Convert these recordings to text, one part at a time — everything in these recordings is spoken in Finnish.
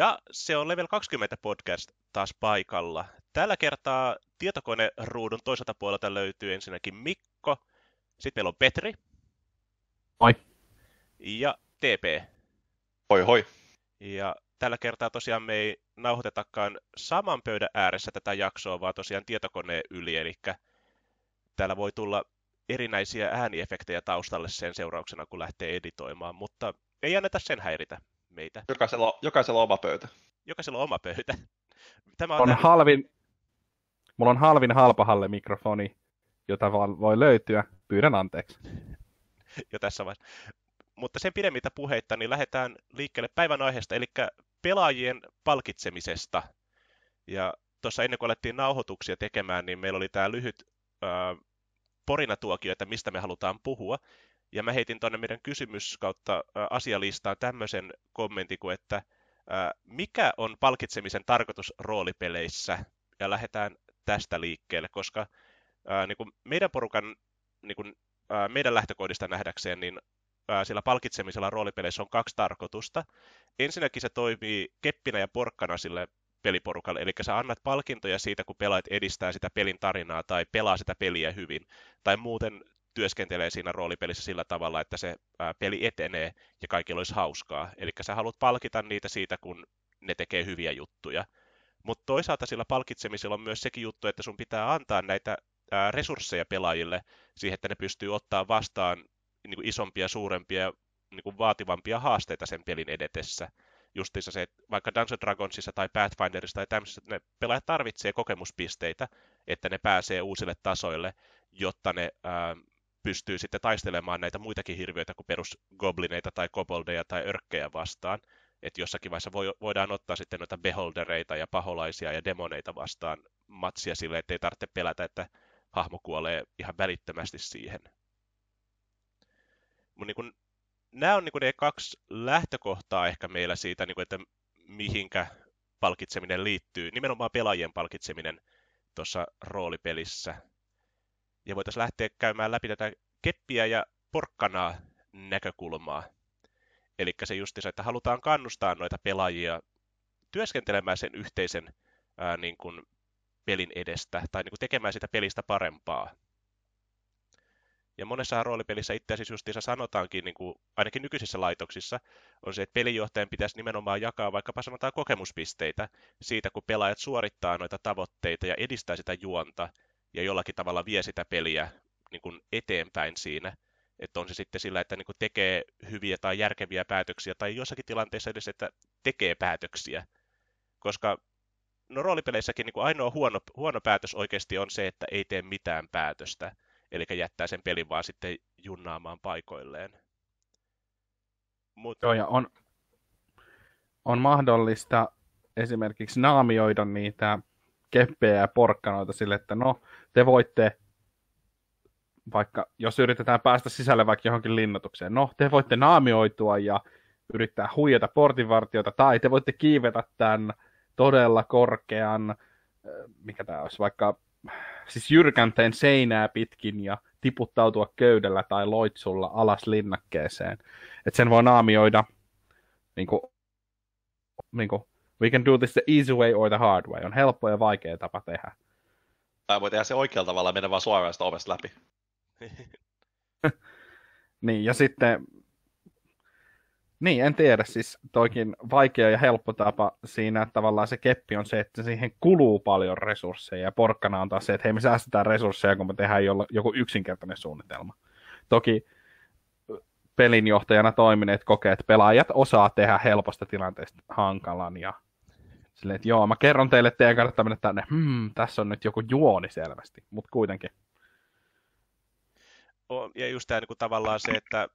Ja se on Level 20 podcast taas paikalla. Tällä kertaa tietokoneruudun toiselta puolelta löytyy ensinnäkin Mikko, sitten meillä on Petri. Moi. Ja TP. Hoi hoi. Ja tällä kertaa tosiaan me ei nauhoitetakaan saman pöydän ääressä tätä jaksoa, vaan tosiaan tietokoneen yli, eli täällä voi tulla erinäisiä ääniefektejä taustalle sen seurauksena, kun lähtee editoimaan, mutta ei anneta sen häiritä meitä. Jokaisella, jokaisella on oma pöytä. Jokaisella on oma pöytä. Tämä on, on halvin, mulla on halvin halpahalle mikrofoni, jota vaan voi löytyä. Pyydän anteeksi. jo tässä vaiheessa. Mutta sen pidemmitä puheitta, niin lähdetään liikkeelle päivän aiheesta, eli pelaajien palkitsemisesta. Ja tuossa ennen kuin alettiin nauhoituksia tekemään, niin meillä oli tämä lyhyt äh, porinatuokio, että mistä me halutaan puhua. Ja mä heitin tuonne meidän kysymys kautta asialistaan tämmöisen kommentin kuin, että mikä on palkitsemisen tarkoitus roolipeleissä? Ja lähdetään tästä liikkeelle, koska niin kuin meidän porukan, niin kuin, meidän lähtökohdista nähdäkseen, niin sillä palkitsemisella roolipeleissä on kaksi tarkoitusta. Ensinnäkin se toimii keppinä ja porkkana sille peliporukalle, eli sä annat palkintoja siitä, kun pelaat edistää sitä pelin tarinaa tai pelaa sitä peliä hyvin, tai muuten työskentelee siinä roolipelissä sillä tavalla, että se peli etenee ja kaikilla olisi hauskaa. Eli sä haluat palkita niitä siitä, kun ne tekee hyviä juttuja. Mutta toisaalta sillä palkitsemisella on myös sekin juttu, että sun pitää antaa näitä resursseja pelaajille siihen, että ne pystyy ottaa vastaan niin kuin isompia, suurempia, niin kuin vaativampia haasteita sen pelin edetessä. Justiinsa se, että vaikka Dungeons Dragonsissa tai Pathfinderissa tai tämmöisessä, ne pelaajat tarvitsee kokemuspisteitä, että ne pääsee uusille tasoille, jotta ne ää, pystyy sitten taistelemaan näitä muitakin hirviöitä kuin perusgoblineita tai koboldeja tai örkkejä vastaan. Että jossakin vaiheessa voi, voidaan ottaa sitten noita beholdereita ja paholaisia ja demoneita vastaan matsia sille, ettei tarvitse pelätä, että hahmo kuolee ihan välittömästi siihen. Mun niin kun, nämä on niin kun ne kaksi lähtökohtaa ehkä meillä siitä, niin kun, että mihinkä palkitseminen liittyy. Nimenomaan pelaajien palkitseminen tuossa roolipelissä ja voitaisiin lähteä käymään läpi tätä keppiä ja porkkanaa näkökulmaa. Eli se justi että halutaan kannustaa noita pelaajia työskentelemään sen yhteisen ää, niin kuin pelin edestä tai niin kuin tekemään sitä pelistä parempaa. Ja monessa roolipelissä itse asiassa justiinsa sanotaankin, niin kuin ainakin nykyisissä laitoksissa, on se, että pelijohtajan pitäisi nimenomaan jakaa vaikkapa sanotaan kokemuspisteitä siitä, kun pelaajat suorittaa noita tavoitteita ja edistää sitä juonta, ja jollakin tavalla vie sitä peliä niin kuin eteenpäin siinä. Että on se sitten sillä, että niin kuin tekee hyviä tai järkeviä päätöksiä, tai jossakin tilanteessa edes, että tekee päätöksiä. Koska no roolipeleissäkin niin kuin ainoa huono, huono päätös oikeasti on se, että ei tee mitään päätöstä. Eli jättää sen pelin vaan sitten junnaamaan paikoilleen. Mut... Joo, ja on, on mahdollista esimerkiksi naamioida niitä keppejä ja porkkanoita sille, että no, te voitte, vaikka jos yritetään päästä sisälle vaikka johonkin linnoitukseen, no, te voitte naamioitua ja yrittää huijata portinvartiota, tai te voitte kiivetä tämän todella korkean, mikä tämä olisi, vaikka siis jyrkänteen seinää pitkin ja tiputtautua köydellä tai loitsulla alas linnakkeeseen. Että sen voi naamioida niin kuin, niin kuin We can do this the easy way or the hard way. On helppo ja vaikea tapa tehdä. Tai voi tehdä se oikealla tavalla mennä vaan suoraan sitä ovesta läpi. niin, ja sitten... Niin, en tiedä, siis toikin vaikea ja helppo tapa siinä, että tavallaan se keppi on se, että siihen kuluu paljon resursseja, ja porkkana on taas se, että hei me säästetään resursseja, kun me tehdään joku yksinkertainen suunnitelma. Toki pelinjohtajana toimineet kokee, että pelaajat osaa tehdä helposta tilanteesta hankalan, ja Silleen, että joo, mä kerron teille, että teidän kannattaa mennä tänne. Hmm, tässä on nyt joku juoni selvästi, mutta kuitenkin. Ja just tämä niin tavallaan se, että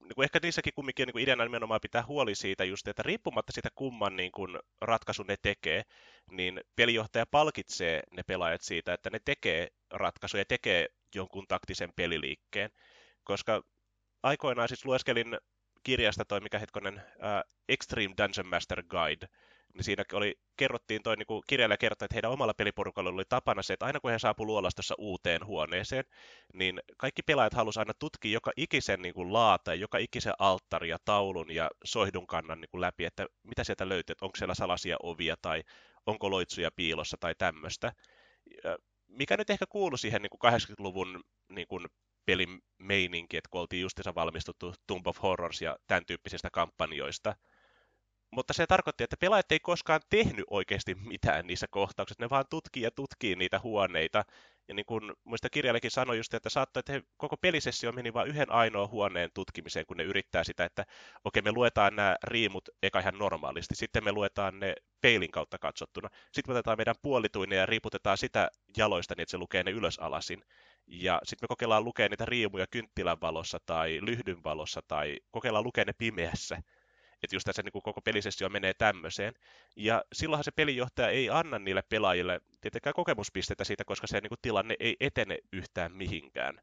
niin kuin ehkä niissäkin kumminkin niin ideana nimenomaan pitää huoli siitä just, että riippumatta siitä kumman niin kuin ratkaisun ne tekee, niin pelijohtaja palkitsee ne pelaajat siitä, että ne tekee ratkaisuja ja tekee jonkun taktisen peliliikkeen. Koska aikoinaan siis lueskelin kirjasta toi mikä hetkonen uh, Extreme Dungeon Master Guide, niin siinä oli, kerrottiin toi niin kirjailija kertoi, että heidän omalla peliporukalla oli tapana se, että aina kun he saapuivat luolastossa uuteen huoneeseen, niin kaikki pelaajat halusivat aina tutkia joka ikisen niin kuin laata, joka ikisen alttari ja taulun ja soihdun kannan niin kuin läpi, että mitä sieltä löytyy, että onko siellä salaisia ovia tai onko loitsuja piilossa tai tämmöistä. Mikä nyt ehkä kuului siihen niin kuin 80-luvun niin kuin pelin meininki, että kun oltiin justiinsa valmistuttu Tomb of Horrors ja tämän tyyppisistä kampanjoista. Mutta se tarkoitti, että pelaajat ei koskaan tehnyt oikeasti mitään niissä kohtauksissa. Ne vaan tutkii ja tutkii niitä huoneita. Ja niin kuin muista kirjallekin sanoi just, että saattoi, että he, koko pelisessio meni vain yhden ainoan huoneen tutkimiseen, kun ne yrittää sitä, että okei, me luetaan nämä riimut eka ihan normaalisti, sitten me luetaan ne peilin kautta katsottuna. Sitten me otetaan meidän puolituinen ja riiputetaan sitä jaloista niin, että se lukee ne ylös alasin. Ja sitten me kokeillaan lukea niitä riimuja kynttilän valossa tai lyhdyn valossa tai kokeillaan lukea ne pimeässä. Että just tässä niin koko pelisessio menee tämmöiseen. Ja silloinhan se pelijohtaja ei anna niille pelaajille tietenkään kokemuspisteitä siitä, koska se niin kuin, tilanne ei etene yhtään mihinkään.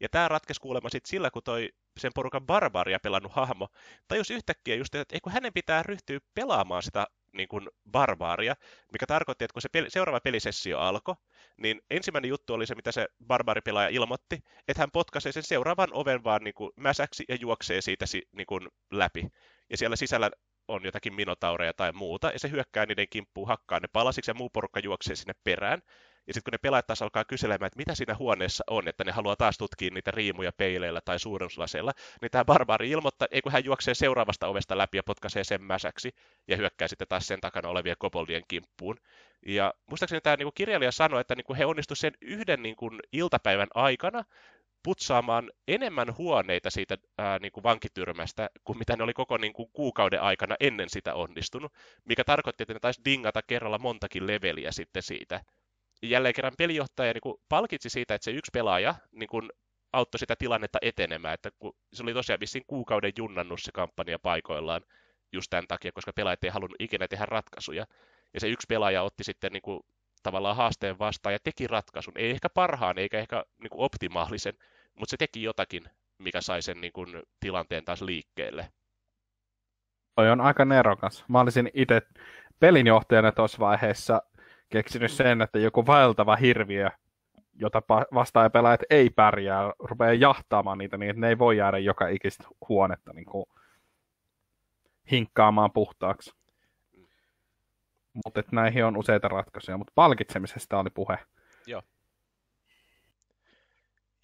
Ja tämä ratkesi kuulemma sitten sillä, kun toi sen porukan barbaria pelannut hahmo tajus yhtäkkiä just, että kun hänen pitää ryhtyä pelaamaan sitä niin kuin barbaaria, mikä tarkoitti, että kun se peli, seuraava pelisessio alkoi, niin ensimmäinen juttu oli se, mitä se barbaaripelaaja ilmoitti, että hän potkaisee sen seuraavan oven vaan niin kuin mäsäksi ja juoksee siitä niin kuin läpi. Ja siellä sisällä on jotakin minotaureja tai muuta, ja se hyökkää niiden kimppuun, hakkaa ne palasiksi, ja muu porukka juoksee sinne perään. Ja sitten kun ne pelaajat taas alkaa kyselemään, että mitä siinä huoneessa on, että ne haluaa taas tutkia niitä riimuja peileillä tai suurennuslaseilla, niin tämä barbaari ilmoittaa, ei kun hän juoksee seuraavasta ovesta läpi ja potkaisee sen mäsäksi ja hyökkää sitten taas sen takana olevien koboldien kimppuun. Ja muistaakseni tämä niin kirjailija sanoi, että niin he onnistuivat sen yhden niin iltapäivän aikana putsaamaan enemmän huoneita siitä ää, niin kuin vankityrmästä kuin mitä ne oli koko niin kuin, kuukauden aikana ennen sitä onnistunut, mikä tarkoitti, että ne taisi dingata kerralla montakin leveliä sitten siitä jälleen kerran pelijohtaja niin kuin palkitsi siitä, että se yksi pelaaja niin kuin auttoi sitä tilannetta etenemään, että kun se oli tosiaan vissiin kuukauden junnannut se kampanja paikoillaan just tämän takia, koska pelaajat ei halunnut ikinä tehdä ratkaisuja. Ja se yksi pelaaja otti sitten niin kuin, tavallaan haasteen vastaan ja teki ratkaisun. Ei ehkä parhaan eikä ehkä niin kuin optimaalisen, mutta se teki jotakin, mikä sai sen niin kuin, tilanteen taas liikkeelle. Toi on aika nerokas. Mä olisin itse pelinjohtajana tuossa vaiheessa keksinyt sen, että joku vaeltava hirviö, jota vastaaja ei pärjää, rupeaa jahtaamaan niitä niin, että ne ei voi jäädä joka ikistä huonetta niin kuin hinkkaamaan puhtaaksi. Mutta näihin on useita ratkaisuja, mutta palkitsemisesta oli puhe. Joo.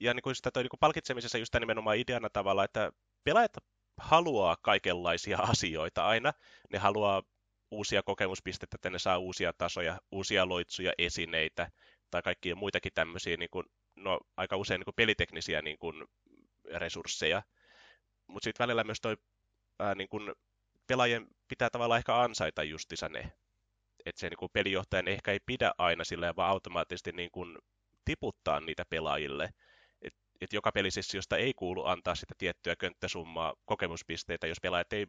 Ja niin kuin sitä toi, niin kuin palkitsemisessa just nimenomaan ideana tavalla, että pelaajat haluaa kaikenlaisia asioita aina. Ne haluaa uusia kokemuspisteitä, että ne saa uusia tasoja, uusia loitsuja, esineitä tai kaikkia muitakin tämmöisiä niin kuin, no, aika usein niin kuin peliteknisiä niin kuin, resursseja. Mutta sitten välillä myös toi, ää, niin kuin, pelaajien pitää tavallaan ehkä ansaita justissa ne. Että se niin kuin, pelijohtajan ehkä ei pidä aina silleen, vaan automaattisesti niin kuin, tiputtaa niitä pelaajille. Et, et joka pelisessiosta ei kuulu antaa sitä tiettyä könttäsummaa kokemuspisteitä, jos pelaajat ei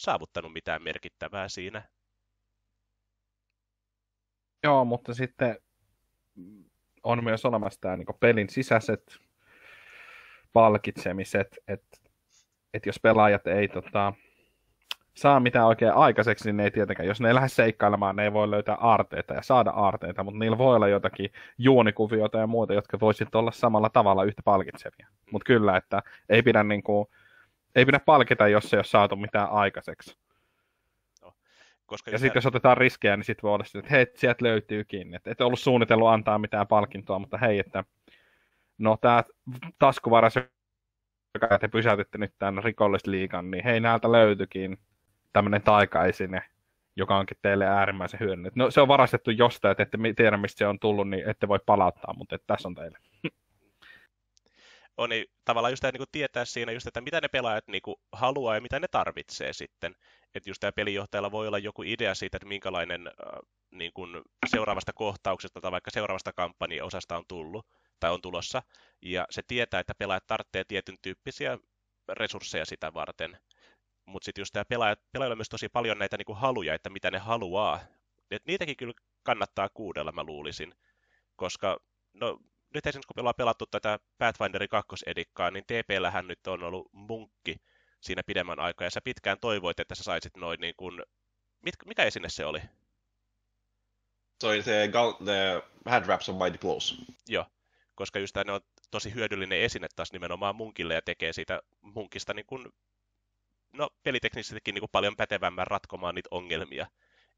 saavuttanut mitään merkittävää siinä. Joo, mutta sitten on myös olemassa tämä niin pelin sisäiset palkitsemiset, että et jos pelaajat ei tota, saa mitään oikein aikaiseksi, niin ne ei tietenkään, jos ne ei lähde seikkailemaan, ne ei voi löytää aarteita ja saada aarteita, mutta niillä voi olla jotakin juonikuvioita ja muuta, jotka voisivat olla samalla tavalla yhtä palkitsevia. Mutta kyllä, että ei pidä, niin kuin, ei pidä palkita, jos ei ole saatu mitään aikaiseksi. Koska ja sitten jos otetaan riskejä, niin sitten voi olla että hei, sieltä löytyykin. Että et ollut suunnitellut antaa mitään palkintoa, mutta hei, että no tämä taskuvaras, joka te pysäytitte nyt tämän rikollisliikan, niin hei, näältä löytyikin tämmöinen taikaisine, joka onkin teille äärimmäisen hyödyllinen. No se on varastettu jostain, että ette tiedä mistä se on tullut, niin ette voi palauttaa, mutta että tässä on teille. On niin, tavallaan just tämä, niin tietää siinä just, että mitä ne pelaajat niin kuin, haluaa ja mitä ne tarvitsee sitten että just tämä pelijohtajalla voi olla joku idea siitä, että minkälainen äh, niin kuin seuraavasta kohtauksesta tai vaikka seuraavasta kampanjaosasta on tullut tai on tulossa, ja se tietää, että pelaajat tarvitsee tietyn tyyppisiä resursseja sitä varten. Mutta sitten just tämä pelaajat, pelaajilla on myös tosi paljon näitä niin kuin haluja, että mitä ne haluaa. Et niitäkin kyllä kannattaa kuudella, mä luulisin. Koska, no, nyt esimerkiksi kun ollaan pelattu tätä Pathfinderin kakkosedikkaa, niin TPllähän nyt on ollut munkki, siinä pidemmän aikaa, ja sä pitkään toivoit, että sä saisit noin niin kuin mit, mikä esine se oli? Se oli se gal- the hand wraps on mighty blows. Joo, koska just ne on tosi hyödyllinen esine taas nimenomaan munkille ja tekee siitä munkista niin kuin, no peliteknisestikin niin kuin paljon pätevämmän ratkomaan niitä ongelmia,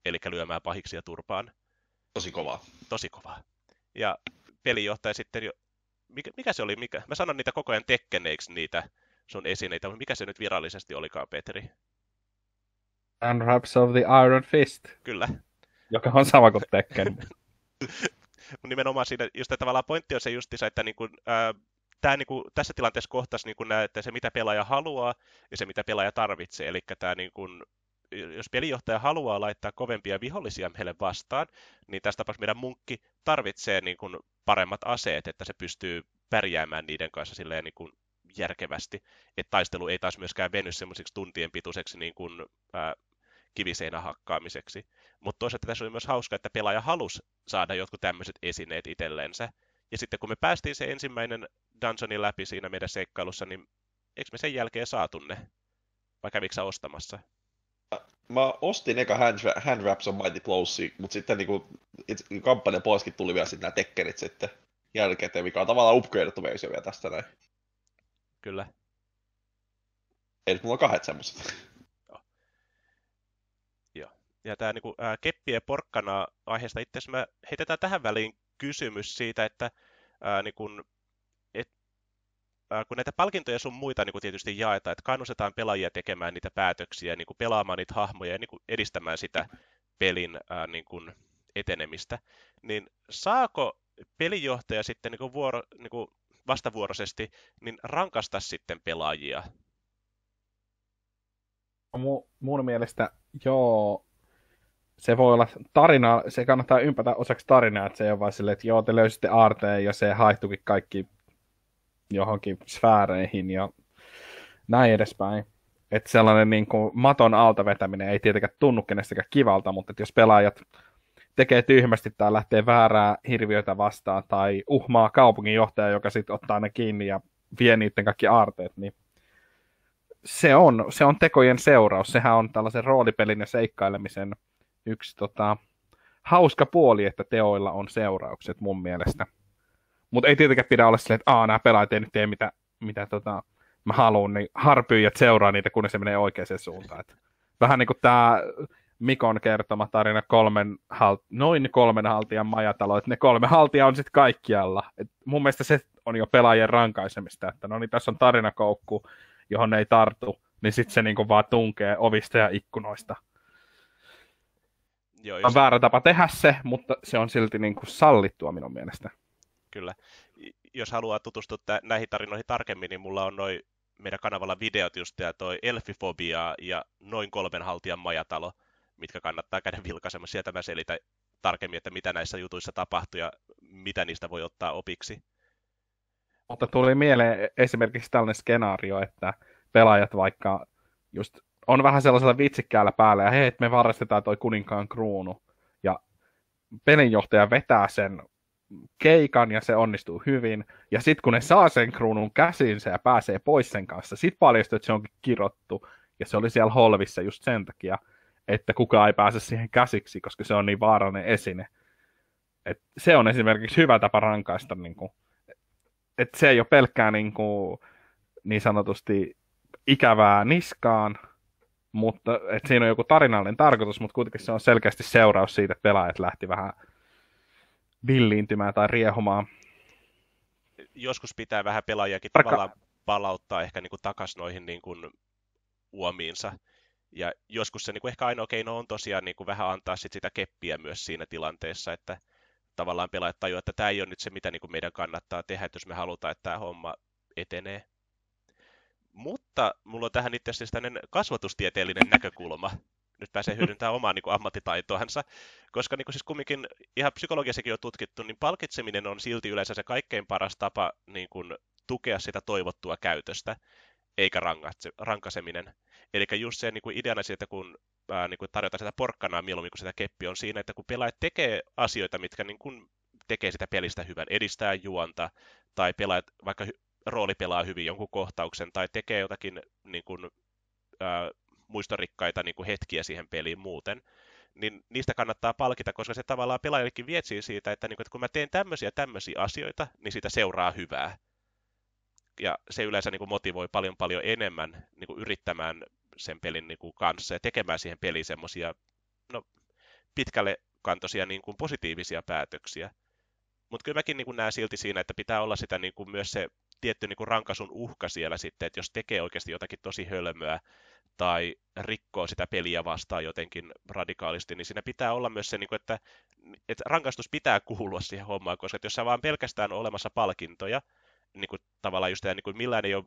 eli lyömään pahiksi turpaan. Tosi kovaa. Tosi kovaa. Ja pelijohtaja sitten jo, mikä, mikä se oli, mikä? Mä sanon niitä koko ajan tekkeneiksi niitä sun esineitä, mutta mikä se nyt virallisesti olikaan, Petri? Unwraps of the Iron Fist. Kyllä. Joka on sama kuin Tekken. nimenomaan siinä, just tavallaan pointti on se justiinsa, että niin kuin, ää, tämä niin kuin, tässä tilanteessa kohtaisi niin kuin että se, mitä pelaaja haluaa ja se, mitä pelaaja tarvitsee. Eli tämä, niin kuin, jos pelijohtaja haluaa laittaa kovempia vihollisia meille vastaan, niin tässä tapauksessa meidän munkki tarvitsee niin kuin, paremmat aseet, että se pystyy pärjäämään niiden kanssa silleen, niin kuin, järkevästi. Että taistelu ei taas myöskään veny semmoisiksi tuntien pituiseksi niin kuin, ää, kiviseinähakkaamiseksi. Mutta toisaalta tässä oli myös hauska, että pelaaja halusi saada jotkut tämmöiset esineet itsellensä. Ja sitten kun me päästiin se ensimmäinen dungeonin läpi siinä meidän seikkailussa, niin eikö me sen jälkeen saatu ne? Vai kävikö sä ostamassa? Mä ostin eka hand, hand Wraps on Mighty Blowsi, mutta sitten niinku, kampanjan poiskin tuli vielä sitten nämä tekkerit sitten jälkeen, mikä on tavallaan upgradeattu versio vielä tästä näin. Kyllä. Eli mulla on kahdet semmoiset. Ja tämä niin ää, keppiä porkkana aiheesta itse asiassa me heitetään tähän väliin kysymys siitä, että ää, niin ää, kun näitä palkintoja sun muita niin kuin tietysti jaetaan, että kannustetaan pelaajia tekemään niitä päätöksiä, niin kuin pelaamaan niitä hahmoja ja niin kuin edistämään sitä pelin ää, niin kuin etenemistä, niin saako pelijohtaja sitten niin kuin vuoro, niin kuin vastavuoroisesti niin rankasta sitten pelaajia? Mu, mun mielestä joo, se voi olla tarina, se kannattaa ympätä osaksi tarinaa, että se ei ole vain silleen, että joo, te löysitte aarteen ja se haihtuikin kaikki johonkin sfääreihin ja näin edespäin. Että sellainen niin kuin maton alta vetäminen ei tietenkään tunnu kenestäkään kivalta, mutta jos pelaajat tekee tyhmästi tai lähtee väärää hirviötä vastaan tai uhmaa kaupunginjohtaja, joka sitten ottaa ne kiinni ja vie niiden kaikki aarteet, niin se on, se on tekojen seuraus. Sehän on tällaisen roolipelin ja seikkailemisen yksi tota, hauska puoli, että teoilla on seuraukset mun mielestä. Mutta ei tietenkään pidä olla silleen, että nämä pelaajat ei nyt tee mitä, mitä tota, mä haluan, niin harpyijät seuraa niitä, kunnes se menee oikeaan suuntaan. Et vähän niin kuin tämä Mikon kertoma tarina kolmen halt, noin kolmen haltijan majatalo, että ne kolme haltia on sitten kaikkialla. Et mun mielestä se on jo pelaajien rankaisemista, että no niin tässä on tarinakoukku, johon ne ei tartu, niin sitten se niinku vaan tunkee ovista ja ikkunoista. Joo, on väärä tapa tehdä se, mutta se on silti niin kuin sallittua minun mielestä. Kyllä. Jos haluaa tutustua näihin tarinoihin tarkemmin, niin mulla on noin meidän kanavalla videot just ja toi Elfifobia ja noin kolmen haltijan majatalo, mitkä kannattaa käydä vilkaisemassa. Sieltä mä selitän tarkemmin, että mitä näissä jutuissa tapahtuu ja mitä niistä voi ottaa opiksi. Mutta tuli mieleen esimerkiksi tällainen skenaario, että pelaajat vaikka just on vähän sellaisella vitsikkäällä päällä, ja hei, me varastetaan toi kuninkaan kruunu. Ja pelinjohtaja vetää sen keikan, ja se onnistuu hyvin. Ja sitten kun ne saa sen kruunun käsinsä ja pääsee pois sen kanssa, sitten paljastuu, että se onkin kirottu, ja se oli siellä holvissa just sen takia, että kukaan ei pääse siihen käsiksi, koska se on niin vaarallinen esine. Et se on esimerkiksi hyvä tapa rankaista, niin kuin, että se ei ole pelkkää niin, kuin, niin sanotusti ikävää niskaan, mutta että siinä on joku tarinallinen tarkoitus, mutta kuitenkin se on selkeästi seuraus siitä, että pelaajat lähti vähän villiintymään tai riehumaan. Joskus pitää vähän pelaajakin Tarkka... tavallaan palauttaa ehkä niin kuin takaisin noihin niin kuin uomiinsa. Ja joskus se niin kuin ehkä ainoa keino on tosiaan niin kuin vähän antaa sit sitä keppiä myös siinä tilanteessa, että tavallaan pelaajat tajuaa, että tämä ei ole nyt se, mitä niin kuin meidän kannattaa tehdä, jos me halutaan, että tämä homma etenee. Mutta mulla on tähän itse asiassa tämmöinen kasvatustieteellinen näkökulma. Nyt pääsee hyödyntämään omaa niin kuin, ammattitaitoansa. Koska niin kuin, siis kumminkin ihan psykologiassakin on tutkittu, niin palkitseminen on silti yleensä se kaikkein paras tapa niin kuin, tukea sitä toivottua käytöstä, eikä rankaseminen. Eli just se niin kuin ideana siitä, kun ää, niin kuin tarjotaan sitä porkkanaa mieluummin kuin sitä keppiä, on siinä, että kun pelaajat tekee asioita, mitkä niin kuin, tekee sitä pelistä hyvän, edistää juonta, tai pelaajat vaikka rooli pelaa hyvin jonkun kohtauksen tai tekee jotakin niin kuin, ää, muistorikkaita niin kuin hetkiä siihen peliin muuten, niin niistä kannattaa palkita, koska se tavallaan pelaajillekin vietsii siitä, että, niin kuin, että kun mä teen tämmöisiä tämmöisiä asioita, niin siitä seuraa hyvää. Ja se yleensä niin kuin motivoi paljon paljon enemmän niin kuin yrittämään sen pelin niin kuin kanssa ja tekemään siihen peliin semmoisia no, pitkälle kantoisia niin kuin positiivisia päätöksiä. Mutta kyllä mäkin niin kuin näen silti siinä, että pitää olla sitä niin kuin myös se tietty niin kuin rankasun uhka siellä sitten, että jos tekee oikeasti jotakin tosi hölmöä tai rikkoo sitä peliä vastaan jotenkin radikaalisti, niin siinä pitää olla myös se, niin kuin, että, että rankaistus pitää kuulua siihen hommaan, koska jos sä vaan pelkästään on olemassa palkintoja, niin kuin tavallaan just niin kuin millään ei ole,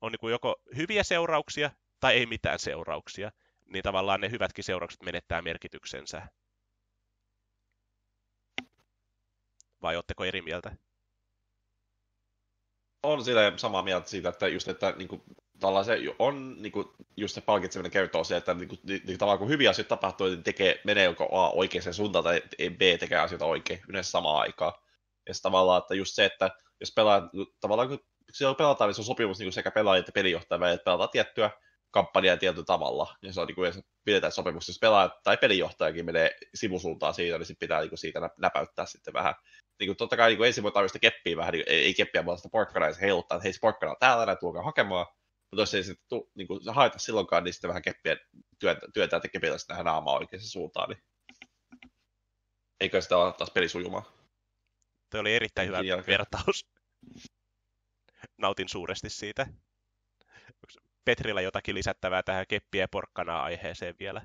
on niin kuin joko hyviä seurauksia tai ei mitään seurauksia, niin tavallaan ne hyvätkin seuraukset menettää merkityksensä. Vai oletteko eri mieltä? On sille samaa mieltä siitä, että just, että niin kuin, se on niin kuin, just se palkitseminen kertoo se, että niin kuin, niin, tavallaan kun hyviä asioita tapahtuu, niin tekee, menee joko A oikeaan suuntaan tai B tekee asioita oikein yleensä samaan aikaan. Ja se tavallaan, että just se, että jos pelaa, tavallaan kun siellä pelataan, niin se on sopimus niin sekä pelaajien että pelijohtajan välillä, että pelataan tiettyä kampanjaa tietyllä tavalla. Ja se on niin kuin, pidetään sopimus, jos pelaaja tai pelijohtajakin menee sivusuuntaan siitä, niin sit pitää niin kuin siitä näpäyttää sitten vähän niin kuin, totta kai niin kuin ensin voi tarvita keppiä vähän, niin ei, ei keppiä, vaan sitä porkkanaa, ja se heiluttaa, että hei se porkkana on täällä, näin tuokaa hakemaan. Mutta jos ei sitten tu, niin kuin, haeta silloinkaan, niin sitten vähän keppiä että kepillä sitten naamaa oikeaan suuntaan, niin eikö sitä ole taas pelisujumaa. Tuo oli erittäin hyvä jälkeen. vertaus. Nautin suuresti siitä. Petrillä jotakin lisättävää tähän keppiä ja porkkanaa aiheeseen vielä?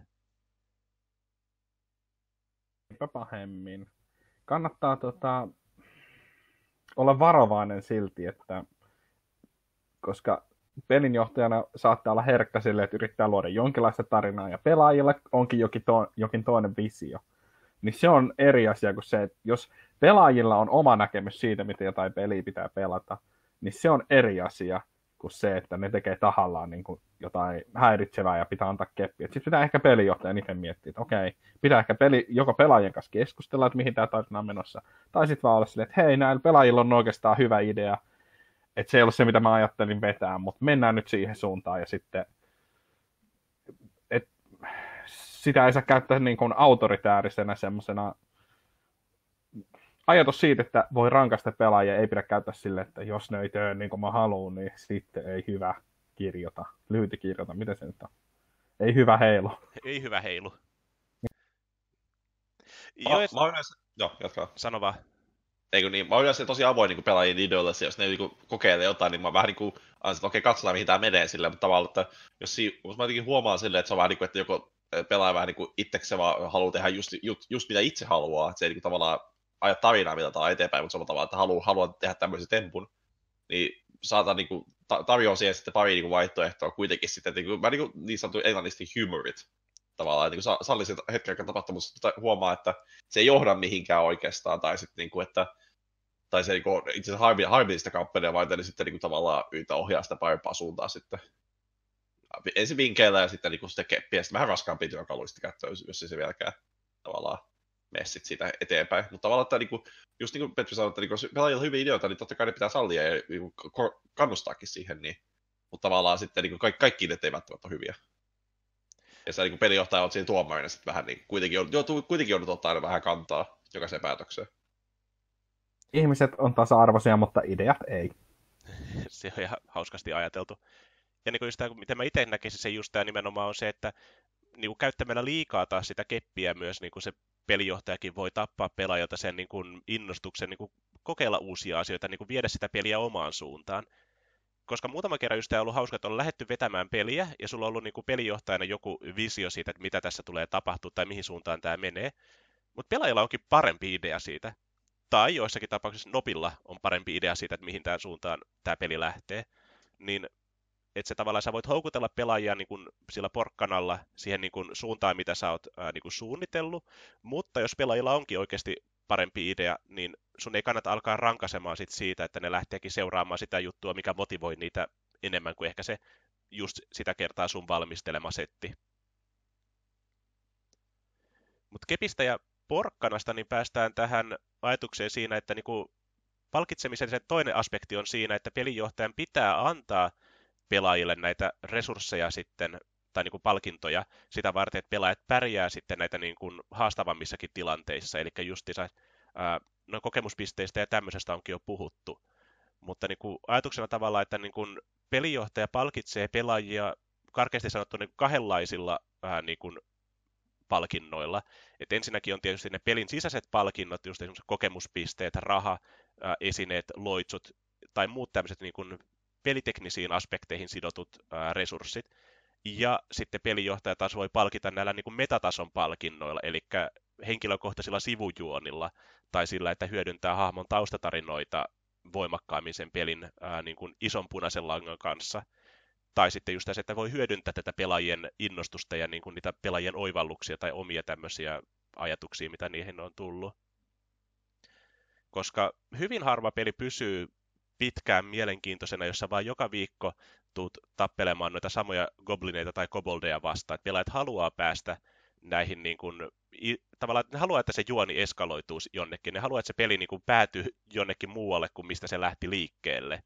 Eipä pahemmin kannattaa tota, olla varovainen silti, että koska pelinjohtajana saattaa olla herkkä sille, että yrittää luoda jonkinlaista tarinaa ja pelaajille onkin jokin, to, jokin toinen visio. Niin se on eri asia kuin se, että jos pelaajilla on oma näkemys siitä, miten jotain peliä pitää pelata, niin se on eri asia kuin se, että ne tekee tahallaan niin kuin jotain häiritsevää ja pitää antaa keppiä. Sitten pitää ehkä pelijohtajan itse miettiä, että okei, pitää ehkä peli, joko pelaajien kanssa keskustella, että mihin tämä tarina on menossa, tai sitten vaan olla silleen, että hei, näillä pelaajilla on oikeastaan hyvä idea, että se ei ollut se, mitä mä ajattelin vetää, mutta mennään nyt siihen suuntaan ja sitten sitä ei saa käyttää niin kuin autoritäärisenä semmoisena ajatus siitä, että voi rankasta pelaajia, ei pidä käyttää sille, että jos ne ei tee niin kuin mä haluan, niin sitten ei hyvä kirjoita, lyhyt kirjoita, miten se nyt on? Ei hyvä heilu. Ei hyvä heilu. Mä, Joo, mä yleensä... Joo, jatkaa. Sano vaan. Eikö niin, mä oon yleensä tosi avoin niin pelaajien ideoille, jos ne niin kokeilee jotain, niin mä vähän niin kuin, että okei, katsotaan mihin tämä menee sillä, mutta tavallaan, että jos, si- jos mä jotenkin huomaan silleen, että se on vähän niin kuin, että joko pelaaja vähän niin kuin itsekseen vaan haluaa tehdä just, just, just, mitä itse haluaa, että se ei niin kuin tavallaan aja tarinaa mitä tai eteenpäin, mutta samalla tavalla, että haluaa, haluaa tehdä tämmöisen tempun, niin saatan niin kuin, ta- tarjoa siihen sitten pari niin kuin vaihtoehtoa kuitenkin sitten, niin, kuin, mä niin, kuin, niin sanottu englannisesti humorit, tavallaan, että niin salli sen hetken aikaa tapahtumassa, huomaa, että se ei johda mihinkään oikeastaan, tai sitten niin kuin, että tai se niin kuin, itse asiassa harmi, harmi sitä kampanjaa vaan, niin sitten niin kuin, tavallaan yritä ohjaa sitä parempaa suuntaan sitten. Ensin vinkkeillä ja sitten niin sitä keppiä, sitten vähän raskaampia työkaluja sitten käyttöön, jos se vieläkään tavallaan mene sit siitä eteenpäin. Mutta tavallaan, että niinku, just niin kuin Petri sanoi, että niinku, jos pelaajilla on hyviä ideoita, niin totta kai ne pitää sallia ja niinku, kannustaakin siihen. Niin. Mutta tavallaan sitten niinku, kaikki, kaikki ideat ei välttämättä ole hyviä. Ja sä niin pelijohtaja on siinä tuomarina sitten vähän, niin kuitenkin, on, joutuu, kuitenkin joudut ottaa aina vähän kantaa jokaiseen päätökseen. Ihmiset on tasa-arvoisia, mutta ideat ei. se on ihan hauskasti ajateltu. Ja niin kuin just tämä, miten mä itse näkisin se just tämä nimenomaan on se, että niin kuin käyttämällä liikaa taas sitä keppiä myös niin kuin se pelijohtajakin voi tappaa pelaajalta sen niin kuin innostuksen niin kuin kokeilla uusia asioita, niin kuin viedä sitä peliä omaan suuntaan. Koska muutama kerran just on ollut hauska, että on lähetty vetämään peliä, ja sulla on ollut niin kuin pelijohtajana joku visio siitä, että mitä tässä tulee tapahtua tai mihin suuntaan tämä menee. Mutta pelaajalla onkin parempi idea siitä. Tai joissakin tapauksissa Nopilla on parempi idea siitä, että mihin tämä suuntaan tämä peli lähtee. Niin että se tavallaan sä voit houkutella pelaajia niin kuin sillä porkkanalla siihen niin kuin suuntaan, mitä sä oot ää, niin kuin suunnitellut, mutta jos pelaajilla onkin oikeasti parempi idea, niin sun ei kannata alkaa rankasemaan sit siitä, että ne lähteekin seuraamaan sitä juttua, mikä motivoi niitä enemmän kuin ehkä se just sitä kertaa sun valmistelema setti. Mutta kepistä ja porkkanasta niin päästään tähän ajatukseen siinä, että niinku palkitsemisen se toinen aspekti on siinä, että pelinjohtajan pitää antaa pelaajille näitä resursseja sitten tai niin kuin palkintoja sitä varten, että pelaajat pärjää sitten näitä niin kuin haastavammissakin tilanteissa. Eli justiinsa noin kokemuspisteistä ja tämmöisestä onkin jo puhuttu. Mutta niin kuin ajatuksena tavalla, että niin kuin pelijohtaja palkitsee pelaajia karkeasti sanottu niin kahdenlaisilla vähän niin kuin palkinnoilla. Et ensinnäkin on tietysti ne pelin sisäiset palkinnot, just esimerkiksi kokemuspisteet, raha, ää, esineet, loitsut tai muut tämmöiset niin kuin peliteknisiin aspekteihin sidotut ää, resurssit. Ja sitten pelijohtaja taas voi palkita näillä niin kuin metatason palkinnoilla, eli henkilökohtaisilla sivujuonilla, tai sillä, että hyödyntää hahmon taustatarinoita voimakkaammin sen pelin ää, niin kuin ison punaisen langan kanssa. Tai sitten just se, että voi hyödyntää tätä pelaajien innostusta ja niin kuin niitä pelaajien oivalluksia tai omia tämmöisiä ajatuksia, mitä niihin on tullut. Koska hyvin harva peli pysyy pitkään mielenkiintoisena, jossa vaan joka viikko tuut tappelemaan noita samoja goblineita tai koboldeja vastaan. Että pelaajat haluaa päästä näihin niin kuin, tavallaan, ne haluaa, että se juoni eskaloituu jonnekin. Ne haluaa, että se peli niin kuin päätyy jonnekin muualle kuin mistä se lähti liikkeelle.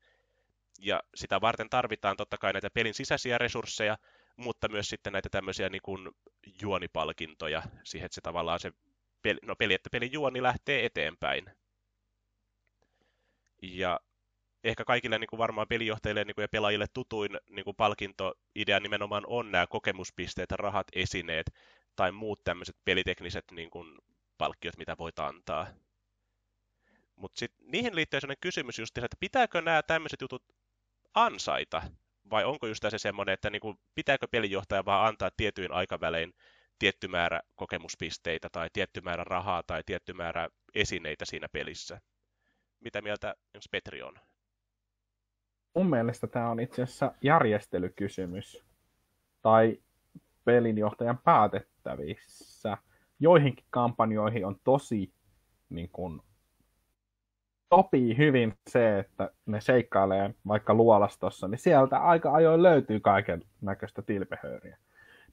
Ja sitä varten tarvitaan totta kai näitä pelin sisäisiä resursseja, mutta myös sitten näitä tämmöisiä niin kuin juonipalkintoja siihen, että se tavallaan se peli, no peli, että pelin juoni lähtee eteenpäin. Ja ehkä kaikille niin kuin varmaan pelijohtajille niin kuin ja pelaajille tutuin niin kuin palkintoidea nimenomaan on nämä kokemuspisteet, rahat, esineet tai muut tämmöiset pelitekniset niin kuin palkkiot, mitä voit antaa. Mutta sitten niihin liittyy sellainen kysymys just, että pitääkö nämä tämmöiset jutut ansaita? Vai onko just se semmoinen, että niin kuin, pitääkö pelijohtaja vaan antaa tietyin aikavälein tietty määrä kokemuspisteitä tai tietty määrä rahaa tai tietty määrä esineitä siinä pelissä? Mitä mieltä Petri on? Mun mielestä tämä on itse asiassa järjestelykysymys tai pelinjohtajan päätettävissä. Joihinkin kampanjoihin on tosi niin kun, sopii hyvin se, että ne seikkailee vaikka luolastossa, niin sieltä aika ajoin löytyy kaiken näköistä tilpehööriä.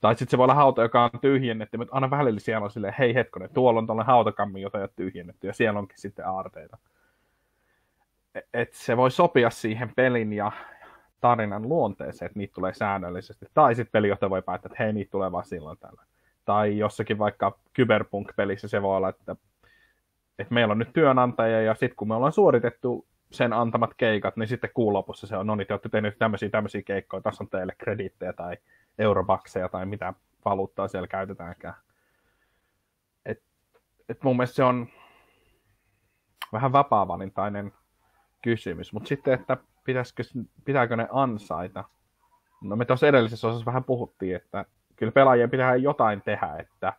Tai sitten se voi olla hauta, joka on tyhjennetty, mutta aina välillä siellä on silleen, hei hetkonen, tuolla on tuollainen hautakammi, jota ei ole tyhjennetty, ja siellä onkin sitten aarteita että se voi sopia siihen pelin ja tarinan luonteeseen, että niitä tulee säännöllisesti. Tai sitten pelijohtaja voi päättää, että hei, niitä tulee vaan silloin tällä. Tai jossakin vaikka Cyberpunk-pelissä se voi olla, että, että meillä on nyt työnantaja ja sitten kun me ollaan suoritettu sen antamat keikat, niin sitten kuun lopussa se on, no niin, te olette tehneet tämmöisiä, tämmöisiä keikkoja, tässä on teille krediittejä tai eurobakseja tai mitä valuuttaa siellä käytetäänkään. Et, et mun mielestä se on vähän vapaa-valintainen kysymys. Mutta sitten, että pitäisikö, pitääkö ne ansaita? No me tuossa edellisessä osassa vähän puhuttiin, että kyllä pelaajien pitää jotain tehdä, että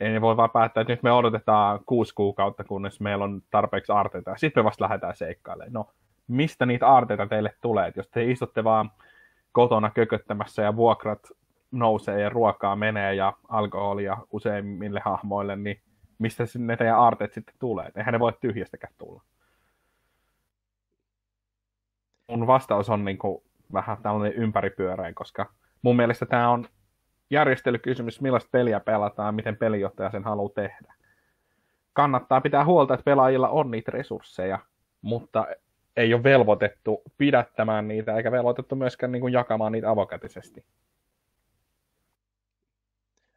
ei ne voi vaan päättää, että nyt me odotetaan kuusi kuukautta, kunnes meillä on tarpeeksi aarteita, ja sitten me vasta lähdetään seikkailemaan. No, mistä niitä aarteita teille tulee? Et jos te istutte vaan kotona kököttämässä ja vuokrat nousee ja ruokaa menee ja alkoholia useimmille hahmoille, niin mistä ne teidän aarteet sitten tulee? Eihän ne voi tyhjästäkään tulla mun vastaus on niin kuin vähän tällainen ympäripyöreä, koska mun mielestä tämä on järjestelykysymys, millaista peliä pelataan, miten pelijohtaja sen haluaa tehdä. Kannattaa pitää huolta, että pelaajilla on niitä resursseja, mutta ei ole velvoitettu pidättämään niitä, eikä velvoitettu myöskään niin kuin jakamaan niitä avokätisesti.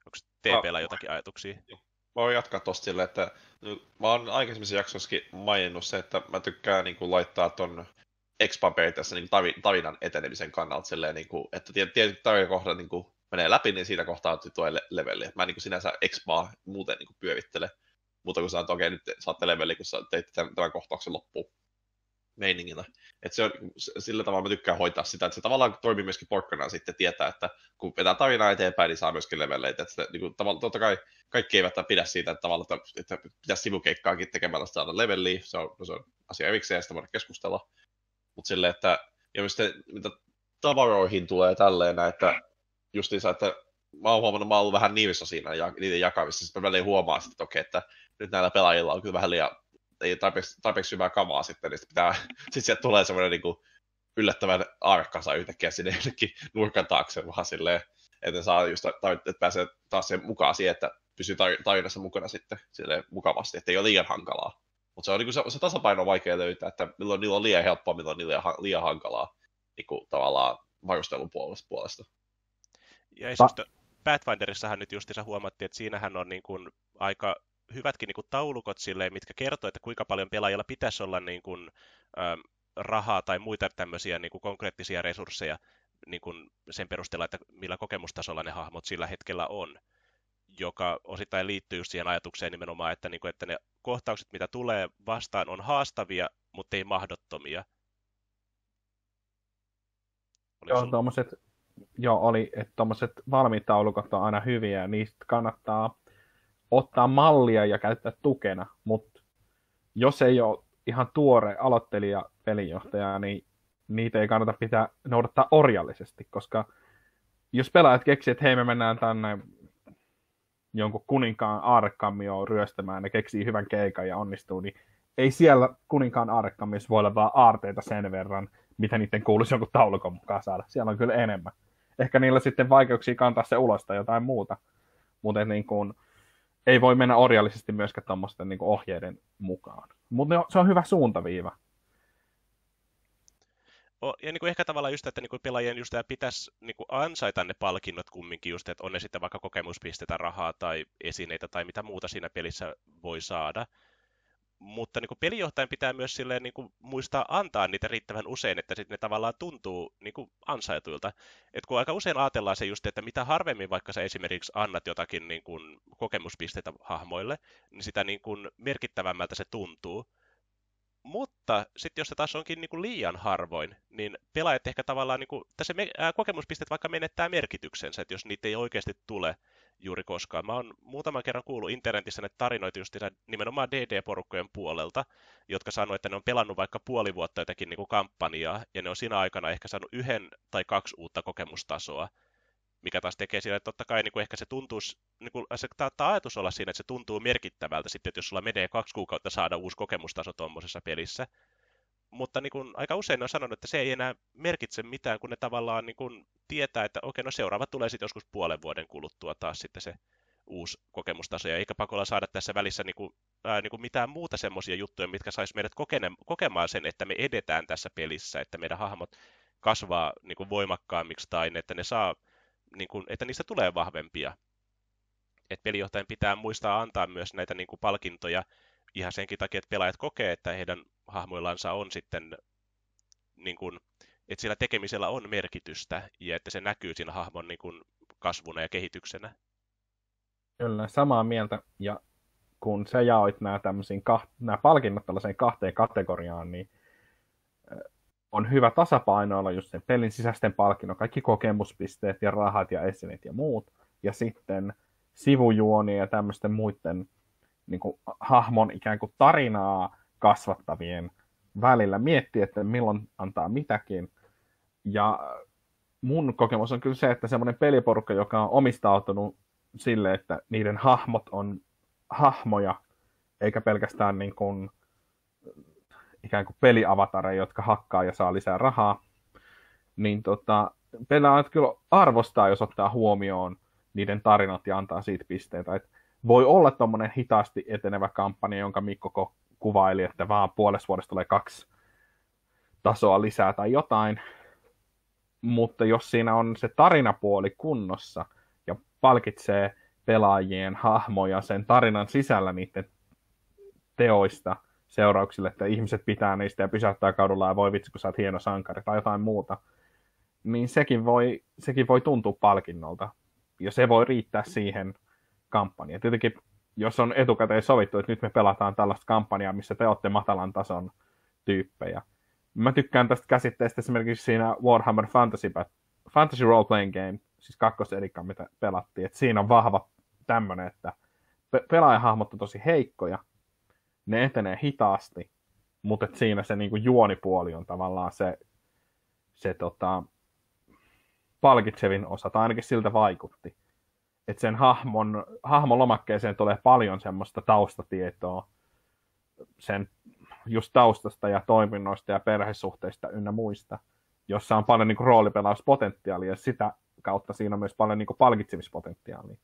Onko TPllä jotakin ajatuksia? Mä voin jatkaa tosta silleen, että mä oon aikaisemmissa jaksossakin maininnut se, että mä tykkään niin kuin, laittaa ton expan periaatteessa niin tarinan etenemisen kannalta silleen, niin kuin, että tietyt tarinakohdat niin kuin, menee läpi, niin siinä kohtaa tuo leveli. Mä en niin kuin, sinänsä expaa muuten niin kuin, pyörittele, mutta kun sä että okei, nyt saatte leveli, kun sä teit tämän, tämän kohtauksen loppuun meiningillä. Että se on, sillä tavalla mä tykkään hoitaa sitä, että se tavallaan toimii myöskin porkkana sitten tietää, että kun vetää tarinaa eteenpäin, niin saa myöskin leveleitä. Että niin kuin, tavalla, totta kai kaikki eivät pidä siitä, että tavallaan, että pitäisi sivukeikkaakin tekemällä saada leveliä, se on, se on asia erikseen sitä voidaan keskustella. Mutta silleen, että ja mistä, mitä tavaroihin tulee tälleen, että justiinsa, että mä oon huomannut, mä oon ollut vähän niivissä siinä ja niiden jakamissa, sitten väliin huomaa sitten, että okei, että nyt näillä pelaajilla on kyllä vähän liian, ei tarpeeksi, tarpeeksi hyvää kamaa sitten, niin sitten sitten sieltä tulee semmoinen niin kuin yllättävän arkkansa yhtäkkiä sinne jonnekin nurkan taakse vaan silleen, että saa just, että pääsee taas sen mukaan siihen, että pysyy tarinassa mukana sitten silleen mukavasti, että ei ole liian hankalaa. Mutta se on niin se, se tasapaino on vaikea löytää, että milloin niillä on liian helppoa, milloin niillä on liian hankalaa niin kuin, tavallaan varustelun puolesta. Ja esimerkiksi Pathfinderissahan nyt justiinsa huomattiin, että siinähän on niin kuin aika hyvätkin niin kuin taulukot silleen, mitkä kertoo, että kuinka paljon pelaajilla pitäisi olla niin kuin, ähm, rahaa tai muita tämmöisiä niin kuin konkreettisia resursseja niin kuin sen perusteella, että millä kokemustasolla ne hahmot sillä hetkellä on, joka osittain liittyy just siihen ajatukseen nimenomaan, että, niin kuin, että ne kohtaukset, mitä tulee vastaan, on haastavia, mutta ei mahdottomia. Oliko joo, tommoset, joo, oli, että tuommoiset valmiit taulukot on aina hyviä ja niistä kannattaa ottaa mallia ja käyttää tukena, mutta jos ei ole ihan tuore aloittelija pelijohtaja, niin niitä ei kannata pitää noudattaa orjallisesti, koska jos pelaajat keksii, että hei me mennään tänne jonkun kuninkaan aarrekamioon ryöstämään, ne keksii hyvän keikan ja onnistuu, niin ei siellä kuninkaan aarrekamiossa voi olla vaan aarteita sen verran, mitä niiden kuuluisi jonkun taulukon mukaan saada. Siellä on kyllä enemmän. Ehkä niillä sitten vaikeuksia kantaa se ulos tai jotain muuta. Mutta niin kuin, ei voi mennä orjallisesti myöskään tuommoisten niin ohjeiden mukaan. Mutta se on hyvä suuntaviiva. Ja niin kuin ehkä tavallaan just, että niin kuin pelaajien just pitäisi niin kuin ansaita ne palkinnot kumminkin just, että on ne sitten vaikka kokemuspisteitä, rahaa tai esineitä tai mitä muuta siinä pelissä voi saada mutta niin kuin pelijohtajan pitää myös silleen, niin kuin muistaa antaa niitä riittävän usein, että sitten ne tavallaan tuntuu niin kuin ansaituilta. Et kun aika usein ajatellaan se just, että mitä harvemmin vaikka sä esimerkiksi annat jotakin niin kuin kokemuspisteitä hahmoille, niin sitä niin kuin merkittävämmältä se tuntuu. Mutta sitten jos se taas onkin niin kuin liian harvoin, niin pelaajat ehkä tavallaan, niin kuin, tässä me, ää, kokemuspisteet vaikka menettää merkityksensä, että jos niitä ei oikeasti tule juuri koskaan. Mä oon muutaman kerran kuullut internetissä näitä tarinoita just nimenomaan DD-porukkojen puolelta, jotka sanoo, että ne on pelannut vaikka puoli vuotta jotakin niin kuin kampanjaa, ja ne on siinä aikana ehkä saanut yhden tai kaksi uutta kokemustasoa, mikä taas tekee sillä, että totta kai niin kuin ehkä se tuntuu, niin kuin, se taattaa ajatus olla siinä, että se tuntuu merkittävältä sitten, että jos sulla menee kaksi kuukautta saada uusi kokemustaso tuommoisessa pelissä, mutta niin kuin aika usein on sanonut, että se ei enää merkitse mitään, kun ne tavallaan niin kuin tietää, että okei, no seuraava tulee sitten joskus puolen vuoden kuluttua taas sitten se uusi kokemustaso, ja eikä pakolla saada tässä välissä niin kuin, ää, niin kuin mitään muuta semmoisia juttuja, mitkä saisi meidät kokene, kokemaan sen, että me edetään tässä pelissä, että meidän hahmot kasvaa niin kuin voimakkaammiksi tai että ne saa, niin kuin, että niistä tulee vahvempia. Et pelijohtajan pitää muistaa antaa myös näitä niin kuin palkintoja ihan senkin takia, että pelaajat kokee, että heidän hahmoillansa on sitten, niin kuin, että sillä tekemisellä on merkitystä ja että se näkyy siinä hahmon niin kuin, kasvuna ja kehityksenä. Kyllä, samaa mieltä. Ja kun sä jaoit nämä, kaht- nämä palkinnot tällaiseen kahteen kategoriaan, niin on hyvä tasapainoilla just sen pelin sisäisten palkinnon, kaikki kokemuspisteet ja rahat ja esineet ja muut, ja sitten sivujuonia ja tämmöisten muiden niin kuin, hahmon ikään kuin tarinaa kasvattavien välillä. Miettiä, että milloin antaa mitäkin. Ja mun kokemus on kyllä se, että semmoinen peliporukka, joka on omistautunut sille, että niiden hahmot on hahmoja, eikä pelkästään niin kuin, ikään kuin peliavatareja, jotka hakkaa ja saa lisää rahaa, niin tota, pelaajat kyllä arvostaa, jos ottaa huomioon niiden tarinat ja antaa siitä pisteitä. Et voi olla tuommoinen hitaasti etenevä kampanja, jonka Mikko kuvaili, että vaan puolesta vuodesta tulee kaksi tasoa lisää tai jotain. Mutta jos siinä on se tarinapuoli kunnossa ja palkitsee pelaajien hahmoja sen tarinan sisällä niiden teoista seurauksille, että ihmiset pitää niistä ja pysäyttää kadulla ja voi vitsi, kun sä oot hieno sankari tai jotain muuta, niin sekin voi, sekin voi tuntua palkinnolta. Ja se voi riittää siihen kampanja. Tietenkin, jos on etukäteen sovittu, että nyt me pelataan tällaista kampanjaa, missä te olette matalan tason tyyppejä. Mä tykkään tästä käsitteestä esimerkiksi siinä Warhammer Fantasy, Fantasy Role Playing Game, siis kakkosedikka, mitä pelattiin. että siinä on vahva tämmöinen, että pe- pelaajahahmot on tosi heikkoja, ne etenee hitaasti, mutta että siinä se niin kuin juonipuoli on tavallaan se, se tota, palkitsevin osa, tai ainakin siltä vaikutti että sen hahmon, hahmon lomakkeeseen tulee paljon semmoista taustatietoa sen just taustasta ja toiminnoista ja perhesuhteista ynnä muista, jossa on paljon niin kuin, roolipelauspotentiaalia ja sitä kautta siinä on myös paljon niin kuin, palkitsemispotentiaalia.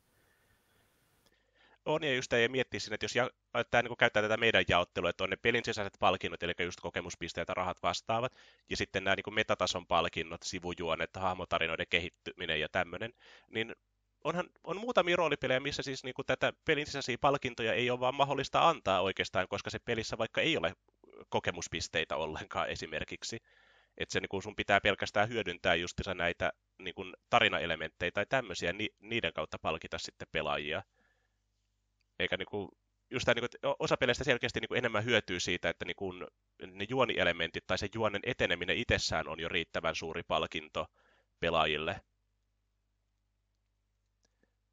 On ja just ja miettiä sinne, että jos ja, tämä niin käyttää tätä meidän jaottelua, että on ne pelin sisäiset palkinnot, eli just kokemuspisteet ja rahat vastaavat, ja sitten nämä niin metatason palkinnot, sivujuonet, hahmotarinoiden kehittyminen ja tämmöinen, niin onhan, on muutamia roolipelejä, missä siis niin kuin tätä pelin sisäisiä palkintoja ei ole vaan mahdollista antaa oikeastaan, koska se pelissä vaikka ei ole kokemuspisteitä ollenkaan esimerkiksi. Että se niin sun pitää pelkästään hyödyntää justissa näitä niin kuin tarinaelementtejä tai tämmöisiä, ni, niiden kautta palkita sitten pelaajia. Eikä niin kuin, just tämä, niin kuin, osa peleistä selkeästi niin kuin enemmän hyötyy siitä, että niin kuin, ne juonielementit tai se juonen eteneminen itsessään on jo riittävän suuri palkinto pelaajille.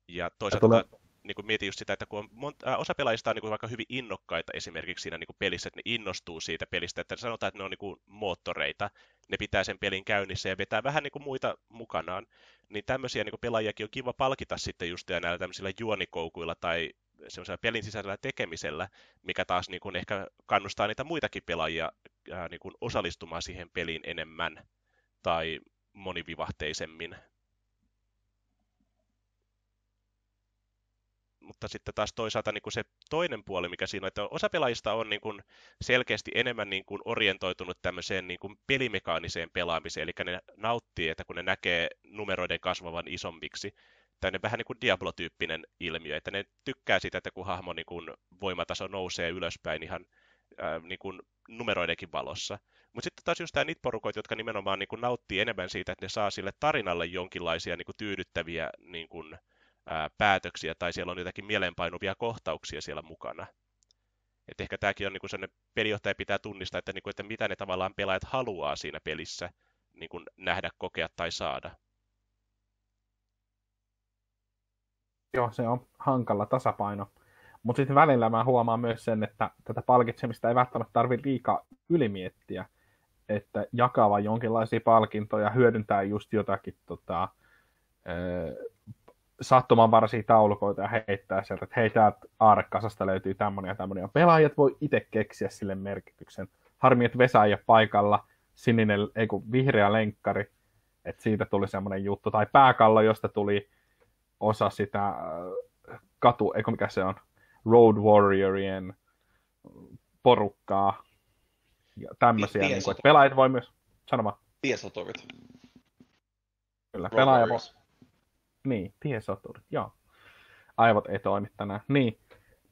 Ja toisaalta tulee... niin kuin mietin just sitä, että kun on monta, äh, osa pelaajista on niin kuin vaikka hyvin innokkaita esimerkiksi siinä niin kuin pelissä, että ne innostuu siitä pelistä, että sanotaan, että ne on niin kuin moottoreita, ne pitää sen pelin käynnissä ja vetää vähän niin kuin muita mukanaan, niin tämmöisiä niin kuin pelaajiakin on kiva palkita sitten just näillä tämmöisillä juonikoukuilla tai semmoisella pelin sisäisellä tekemisellä, mikä taas niin kuin ehkä kannustaa niitä muitakin pelaajia ää, niin kuin osallistumaan siihen peliin enemmän tai monivivahteisemmin. mutta sitten taas toisaalta niin kuin se toinen puoli, mikä siinä on, että osa pelaajista on niin kuin selkeästi enemmän niin kuin orientoitunut tämmöiseen niin kuin pelimekaaniseen pelaamiseen, eli ne nauttii, että kun ne näkee numeroiden kasvavan isommiksi, tämmöinen vähän niin kuin Diablo-tyyppinen ilmiö, että ne tykkää sitä, että kun hahmo niin kuin voimataso nousee ylöspäin ihan ää, niin kuin numeroidenkin valossa. Mutta sitten taas just niitä porukoita, jotka nimenomaan niin kuin nauttii enemmän siitä, että ne saa sille tarinalle jonkinlaisia niin kuin tyydyttäviä niin kuin, ää, päätöksiä tai siellä on jotakin mieleenpainuvia kohtauksia siellä mukana. Et ehkä tämäkin on niin sellainen pelijohtaja pitää tunnistaa, että, niin kuin, että mitä ne tavallaan pelaajat haluaa siinä pelissä niin kuin nähdä, kokea tai saada. Joo, se on hankala tasapaino. Mutta sitten välillä mä huomaan myös sen, että tätä palkitsemista ei välttämättä tarvitse liikaa ylimiettiä, että jakaa jonkinlaisia palkintoja, hyödyntää just jotakin tota, sattumanvaraisia taulukoita ja heittää sieltä, että hei, täältä aarekasasta löytyy tämmöinen ja tämmöinen. Ja pelaajat voi itse keksiä sille merkityksen. Harmi, että Vesa ei ole paikalla, sininen, ei kun vihreä lenkkari, että siitä tuli semmoinen juttu. Tai pääkallo, josta tuli osa sitä äh, katu, eikö mikä se on, Road Warriorien porukkaa. Ja tämmöisiä, niin kuin, että pelaajat voi myös, sanomaan. Tiesoturit. Kyllä, pelaaja voi, niin, tiesoturit, joo. Aivot ei toimi tänään. Niin,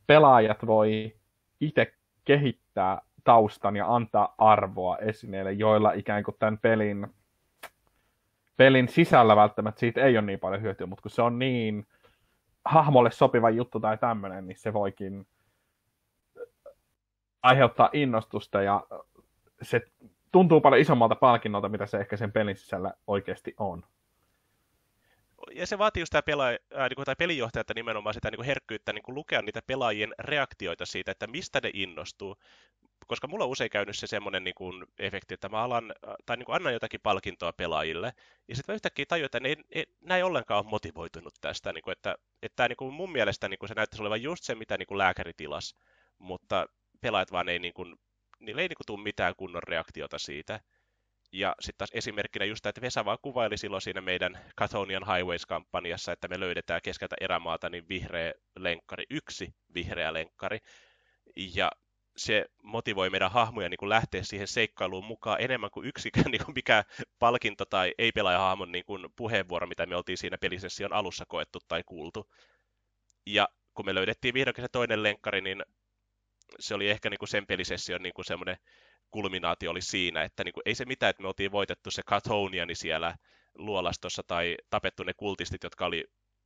pelaajat voi itse kehittää taustan ja antaa arvoa esineille, joilla ikään kuin tämän pelin, pelin sisällä välttämättä siitä ei ole niin paljon hyötyä, mutta kun se on niin hahmolle sopiva juttu tai tämmöinen, niin se voikin aiheuttaa innostusta ja se tuntuu paljon isommalta palkinnolta, mitä se ehkä sen pelin sisällä oikeasti on ja se vaatii just tämä pelaaja, niin kuin, tai pelijohtajalta nimenomaan sitä niin kuin herkkyyttä niin kuin lukea niitä pelaajien reaktioita siitä, että mistä ne innostuu. Koska mulla on usein käynyt se semmoinen niin kuin, efekti, että mä alan, tai niin kuin annan jotakin palkintoa pelaajille, ja sitten mä yhtäkkiä tajuin, että ne ei, ei, ollenkaan ole motivoitunut tästä, niin kuin, että, että niin kuin mun mielestä niin kuin se näyttäisi olevan just se, mitä niin kuin lääkäri tilas, mutta pelaajat vaan ei, niin kuin, niillä ei niin kuin, tule mitään kunnon reaktiota siitä. Ja sitten taas esimerkkinä just tämä, että Vesa vaan kuvaili silloin siinä meidän Cathonian Highways-kampanjassa, että me löydetään keskeltä erämaata niin vihreä lenkkari, yksi vihreä lenkkari. Ja se motivoi meidän hahmoja niin kuin lähteä siihen seikkailuun mukaan enemmän kuin yksikään niin kuin mikä palkinto tai ei-pelaajahahmon niin kuin puheenvuoro, mitä me oltiin siinä pelisession alussa koettu tai kuultu. Ja kun me löydettiin vihdoinkin se toinen lenkkari, niin se oli ehkä niin kuin sen pelisession niin kuin semmoinen kulminaatio oli siinä, että niin kuin, ei se mitään, että me oltiin voitettu se Katoniani siellä luolastossa tai tapettu ne kultistit, jotka oli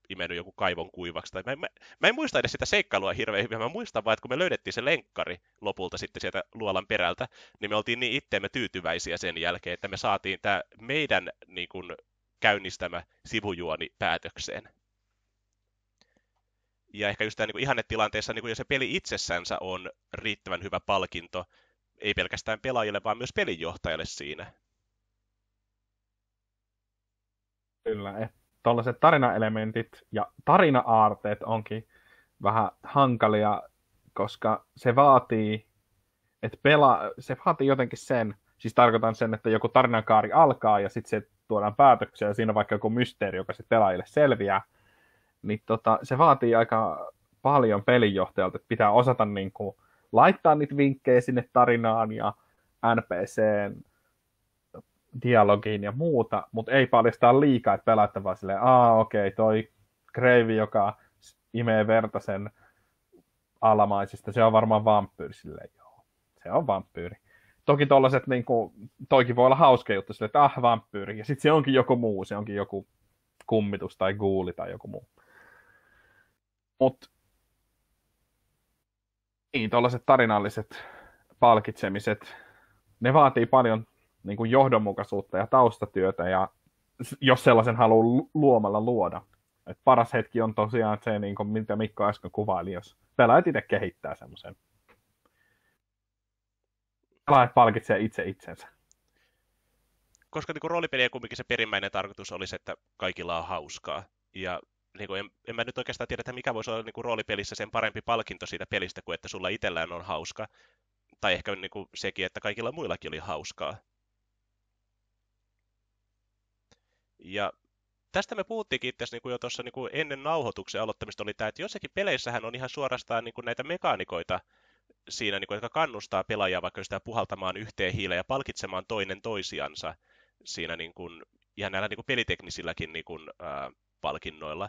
imennyt joku kaivon kuivaksi. Tai mä, mä, mä en muista edes sitä seikkailua hirveän hyvin, mä muistan vaan, että kun me löydettiin se lenkkari lopulta sitten sieltä luolan perältä, niin me oltiin niin itteemme tyytyväisiä sen jälkeen, että me saatiin tämä meidän niin kuin, käynnistämä sivujuoni päätökseen. Ja ehkä just tämä niin ihannetilanteessa, niin kuin jos se peli itsessänsä on riittävän hyvä palkinto, ei pelkästään pelaajille, vaan myös pelinjohtajalle siinä. Kyllä, että tuollaiset tarinaelementit ja tarina-aarteet onkin vähän hankalia, koska se vaatii, että pela, se vaatii jotenkin sen, siis tarkoitan sen, että joku tarinakaari alkaa ja sitten se tuodaan päätöksiä ja siinä on vaikka joku mysteeri, joka sitten pelaajille selviää, niin tota, se vaatii aika paljon pelinjohtajalta, että pitää osata niin kuin, laittaa niitä vinkkejä sinne tarinaan ja NPCn dialogiin ja muuta, mutta ei paljastaa liikaa, että pelaat vaan silleen, aa okei, okay, toi Kreivi, joka imee verta sen alamaisista, se on varmaan vampyyri, silleen joo, se on vampyyri. Toki tollaset, niin kuin, toikin voi olla hauska juttu, silleen, että ah, vampyyri, ja sitten se onkin joku muu, se onkin joku kummitus tai guuli tai joku muu. Mutta niin, tuollaiset tarinalliset palkitsemiset, ne vaatii paljon niin kuin johdonmukaisuutta ja taustatyötä, ja jos sellaisen haluaa luomalla luoda. Et paras hetki on tosiaan se, niin kuin, mitä Mikko äsken kuvaili, jos pelaajat itse kehittää semmoisen. Pelaajat palkitsee itse itsensä. Koska niin roolipelien kumminkin se perimmäinen tarkoitus olisi, että kaikilla on hauskaa. Ja niin kuin en, en mä nyt oikeastaan tiedä, että mikä voisi olla niin kuin roolipelissä sen parempi palkinto siitä pelistä kuin että sulla itsellään on hauska. Tai ehkä niin kuin sekin, että kaikilla muillakin oli hauskaa. Ja tästä me puhuttiinkin itse niin kuin jo tuossa niin ennen nauhoituksen aloittamista oli tämä, että jossakin peleissähän on ihan suorastaan niin kuin näitä mekaanikoita siinä, niin kuin, jotka kannustaa pelaajaa vaikka sitä puhaltamaan yhteen hiileen ja palkitsemaan toinen toisiansa siinä niin kuin, ihan näillä niin kuin peliteknisilläkin niin kuin, ää, palkinnoilla.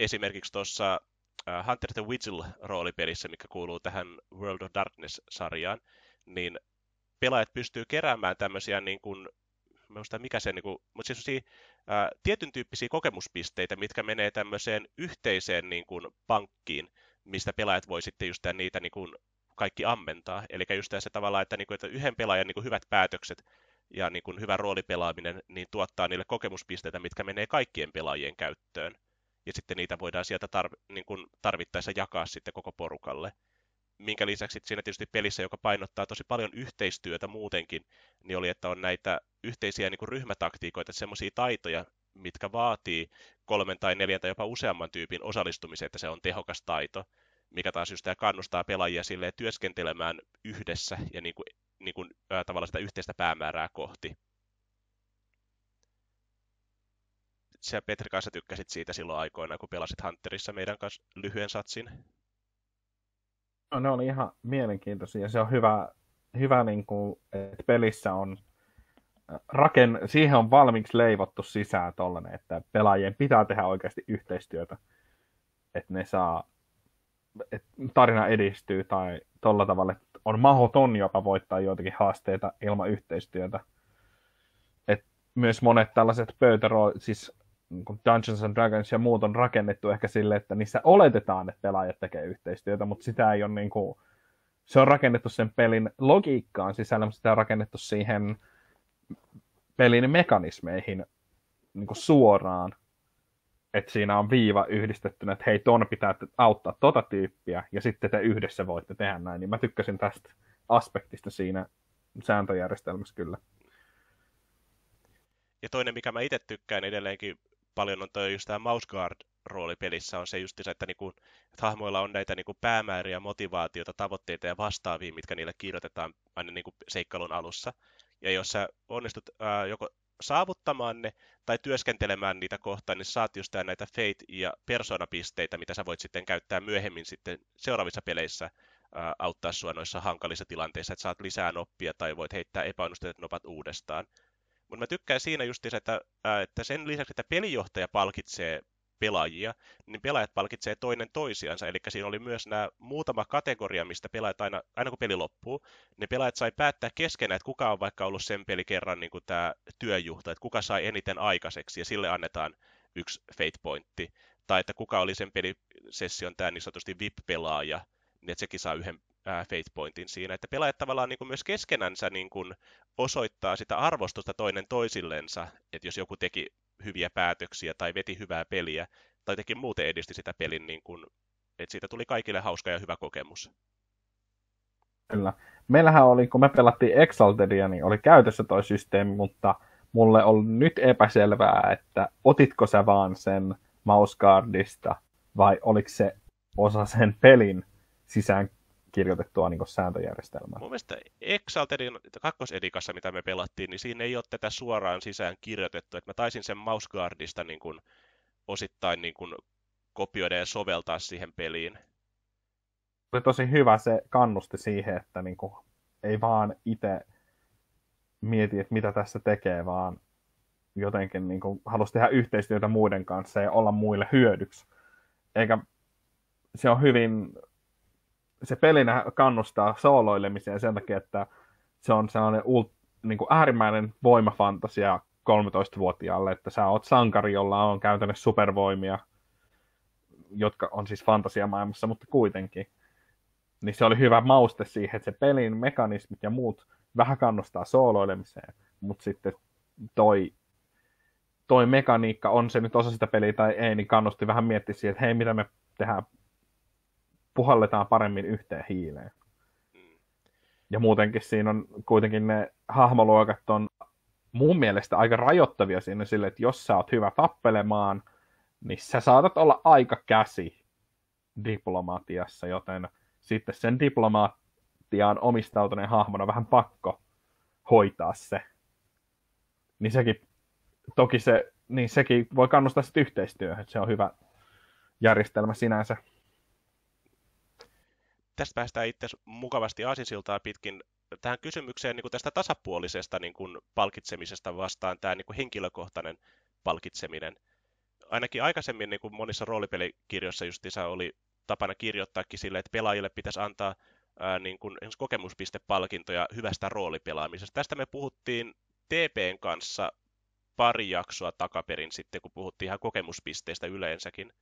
Esimerkiksi tuossa Hunter the Vigil-roolipelissä, mikä kuuluu tähän World of Darkness-sarjaan, niin pelaajat pystyy keräämään tämmöisiä niin kuin, muista mikä se, niin kuin, mutta siis ää, tietyn tyyppisiä kokemuspisteitä, mitkä menee tämmöiseen yhteiseen niin kuin, pankkiin, mistä pelaajat voi sitten just niitä niin kuin, kaikki ammentaa. Eli just se tavalla, että, niin kuin, että yhden pelaajan niin kuin, hyvät päätökset ja niin kuin, hyvä roolipelaaminen niin tuottaa niille kokemuspisteitä, mitkä menee kaikkien pelaajien käyttöön. Ja sitten niitä voidaan sieltä tar- niin kuin tarvittaessa jakaa sitten koko porukalle. Minkä lisäksi siinä tietysti pelissä, joka painottaa tosi paljon yhteistyötä muutenkin, niin oli, että on näitä yhteisiä niin kuin ryhmätaktiikoita, semmoisia taitoja, mitkä vaatii kolmen tai neljän tai jopa useamman tyypin osallistumisen, että se on tehokas taito, mikä taas just kannustaa pelaajia sille työskentelemään yhdessä ja niin kuin niin kuin, ää, tavallaan sitä yhteistä päämäärää kohti. Sä Petri kanssa tykkäsit siitä silloin aikoina, kun pelasit Hunterissa meidän kanssa lyhyen satsin. No, ne oli ihan mielenkiintoisia. Se on hyvä, hyvä niin kuin, että pelissä on raken, siihen on valmiiksi leivottu sisään tollanen, että pelaajien pitää tehdä oikeasti yhteistyötä, että ne saa, että tarina edistyy tai tolla tavalla, että on mahdoton jopa voittaa joitakin haasteita ilman yhteistyötä. Et myös monet tällaiset pöytäro, siis niin Dungeons and Dragons ja muut on rakennettu ehkä sille, että niissä oletetaan, että pelaajat tekee yhteistyötä, mutta sitä ei ole niin kuin, se on rakennettu sen pelin logiikkaan sisällä, mutta sitä on rakennettu siihen pelin mekanismeihin niin kuin suoraan. Että siinä on viiva yhdistettynä, että hei, ton pitää auttaa tota tyyppiä, ja sitten te yhdessä voitte tehdä näin. Niin mä tykkäsin tästä aspektista siinä sääntöjärjestelmässä kyllä. Ja toinen, mikä mä itse tykkään edelleenkin paljon, on toi just tämä Mouse Guard roolipelissä on se just että, niinku, että hahmoilla on näitä niinku päämääriä, motivaatiota, tavoitteita ja vastaavia, mitkä niille kirjoitetaan aina niinku seikkailun alussa. Ja jos sä onnistut ää, joko saavuttamaan ne tai työskentelemään niitä kohtaan, niin saat just näitä fate- ja persoonapisteitä, mitä sä voit sitten käyttää myöhemmin sitten seuraavissa peleissä auttaa sua noissa hankalissa tilanteissa, että saat lisää noppia tai voit heittää epäonnistuneet nopat uudestaan. Mutta mä tykkään siinä just että, että sen lisäksi, että pelijohtaja palkitsee pelaajia, niin pelaajat palkitsee toinen toisiansa. Eli siinä oli myös nämä muutama kategoria, mistä pelaajat aina, aina kun peli loppuu, niin pelaajat sai päättää keskenään, että kuka on vaikka ollut sen peli kerran niin kuin tämä työjuhta, että kuka sai eniten aikaiseksi, ja sille annetaan yksi fate pointti. Tai että kuka oli sen pelisession tämä niin sanotusti VIP-pelaaja, niin että sekin saa yhden ää, fate pointin siinä. Että pelaajat tavallaan niin kuin myös keskenänsä niin kuin osoittaa sitä arvostusta toinen toisillensa, että jos joku teki hyviä päätöksiä tai veti hyvää peliä tai teki muuten edisti sitä pelin, niin kuin, että siitä tuli kaikille hauska ja hyvä kokemus. Kyllä. Meillähän oli, kun me pelattiin Exaltedia, niin oli käytössä toi systeemi, mutta mulle on nyt epäselvää, että otitko sä vaan sen mouseguardista vai oliko se osa sen pelin sisään kirjoitettua niin sääntöjärjestelmää. Mun mielestä Exaltedin kakkosedikassa, mitä me pelattiin, niin siinä ei ole tätä suoraan sisään kirjoitettu. Että mä taisin sen mouseguardista niin kuin osittain niin kuin kopioida ja soveltaa siihen peliin. oli tosi hyvä se kannusti siihen, että niin kuin, ei vaan itse mieti, että mitä tässä tekee, vaan jotenkin niin kuin, halusi tehdä yhteistyötä muiden kanssa ja olla muille hyödyksi. Eikä se on hyvin, se pelinä kannustaa sooloilemiseen sen takia, että se on sellainen ult, niin kuin äärimmäinen voimafantasia 13-vuotiaalle, että sä oot sankari, jolla on käytännössä supervoimia, jotka on siis fantasiamaailmassa, mutta kuitenkin. Niin se oli hyvä mauste siihen, että se pelin mekanismit ja muut vähän kannustaa sooloilemiseen, mutta sitten toi, toi mekaniikka, on se nyt osa sitä peliä tai ei, niin kannusti vähän miettiä siihen, että hei, mitä me tehdään, puhalletaan paremmin yhteen hiileen. Ja muutenkin siinä on kuitenkin ne hahmoluokat on mun mielestä aika rajoittavia siinä sille, että jos sä oot hyvä tappelemaan, niin sä saatat olla aika käsi diplomatiassa, joten sitten sen diplomaattiaan omistautuneen hahmon on vähän pakko hoitaa se. Niin sekin, toki se, niin sekin voi kannustaa sitten yhteistyöhön, että se on hyvä järjestelmä sinänsä. Tästä päästään itse mukavasti aasinsiltaa pitkin tähän kysymykseen niin kuin tästä tasapuolisesta niin kuin palkitsemisesta vastaan tämä niin kuin henkilökohtainen palkitseminen. Ainakin aikaisemmin niin kuin monissa roolipelikirjoissa justiinsa oli tapana kirjoittaakin sille, että pelaajille pitäisi antaa ää, niin kuin kokemuspistepalkintoja hyvästä roolipelaamisesta. Tästä me puhuttiin TPn kanssa pari jaksoa takaperin sitten, kun puhuttiin ihan kokemuspisteistä yleensäkin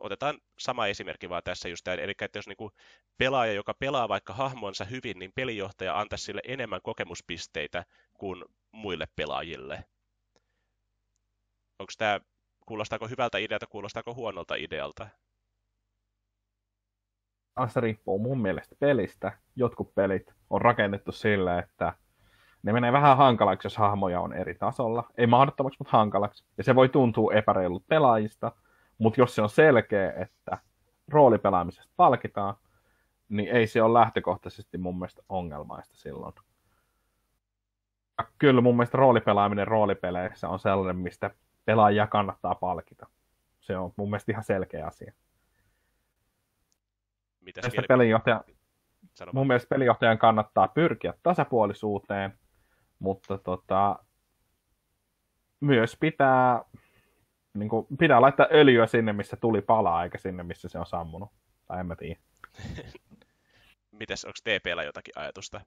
otetaan sama esimerkki vaan tässä just tämä, eli että jos niin pelaaja, joka pelaa vaikka hahmonsa hyvin, niin pelijohtaja antaisi sille enemmän kokemuspisteitä kuin muille pelaajille. Onko tämä, kuulostaako hyvältä idealta, kuulostaako huonolta idealta? Se riippuu mun mielestä pelistä. Jotkut pelit on rakennettu sillä, että ne menee vähän hankalaksi, jos hahmoja on eri tasolla. Ei mahdottomaksi, mutta hankalaksi. Ja se voi tuntua epäreilut pelaajista, mutta jos se on selkeä, että roolipelaamisesta palkitaan, niin ei se ole lähtökohtaisesti mun mielestä ongelmaista silloin. Kyllä mun mielestä roolipelaaminen roolipeleissä on sellainen, mistä pelaajia kannattaa palkita. Se on mun mielestä ihan selkeä asia. Mitäs pelijohtaja, mun mielestä pelijohtajan kannattaa pyrkiä tasapuolisuuteen, mutta tota, myös pitää niin kuin, pitää laittaa öljyä sinne, missä tuli palaa, eikä sinne, missä se on sammunut. Tai en mä tiedä. Mites, onko TPllä jotakin ajatusta?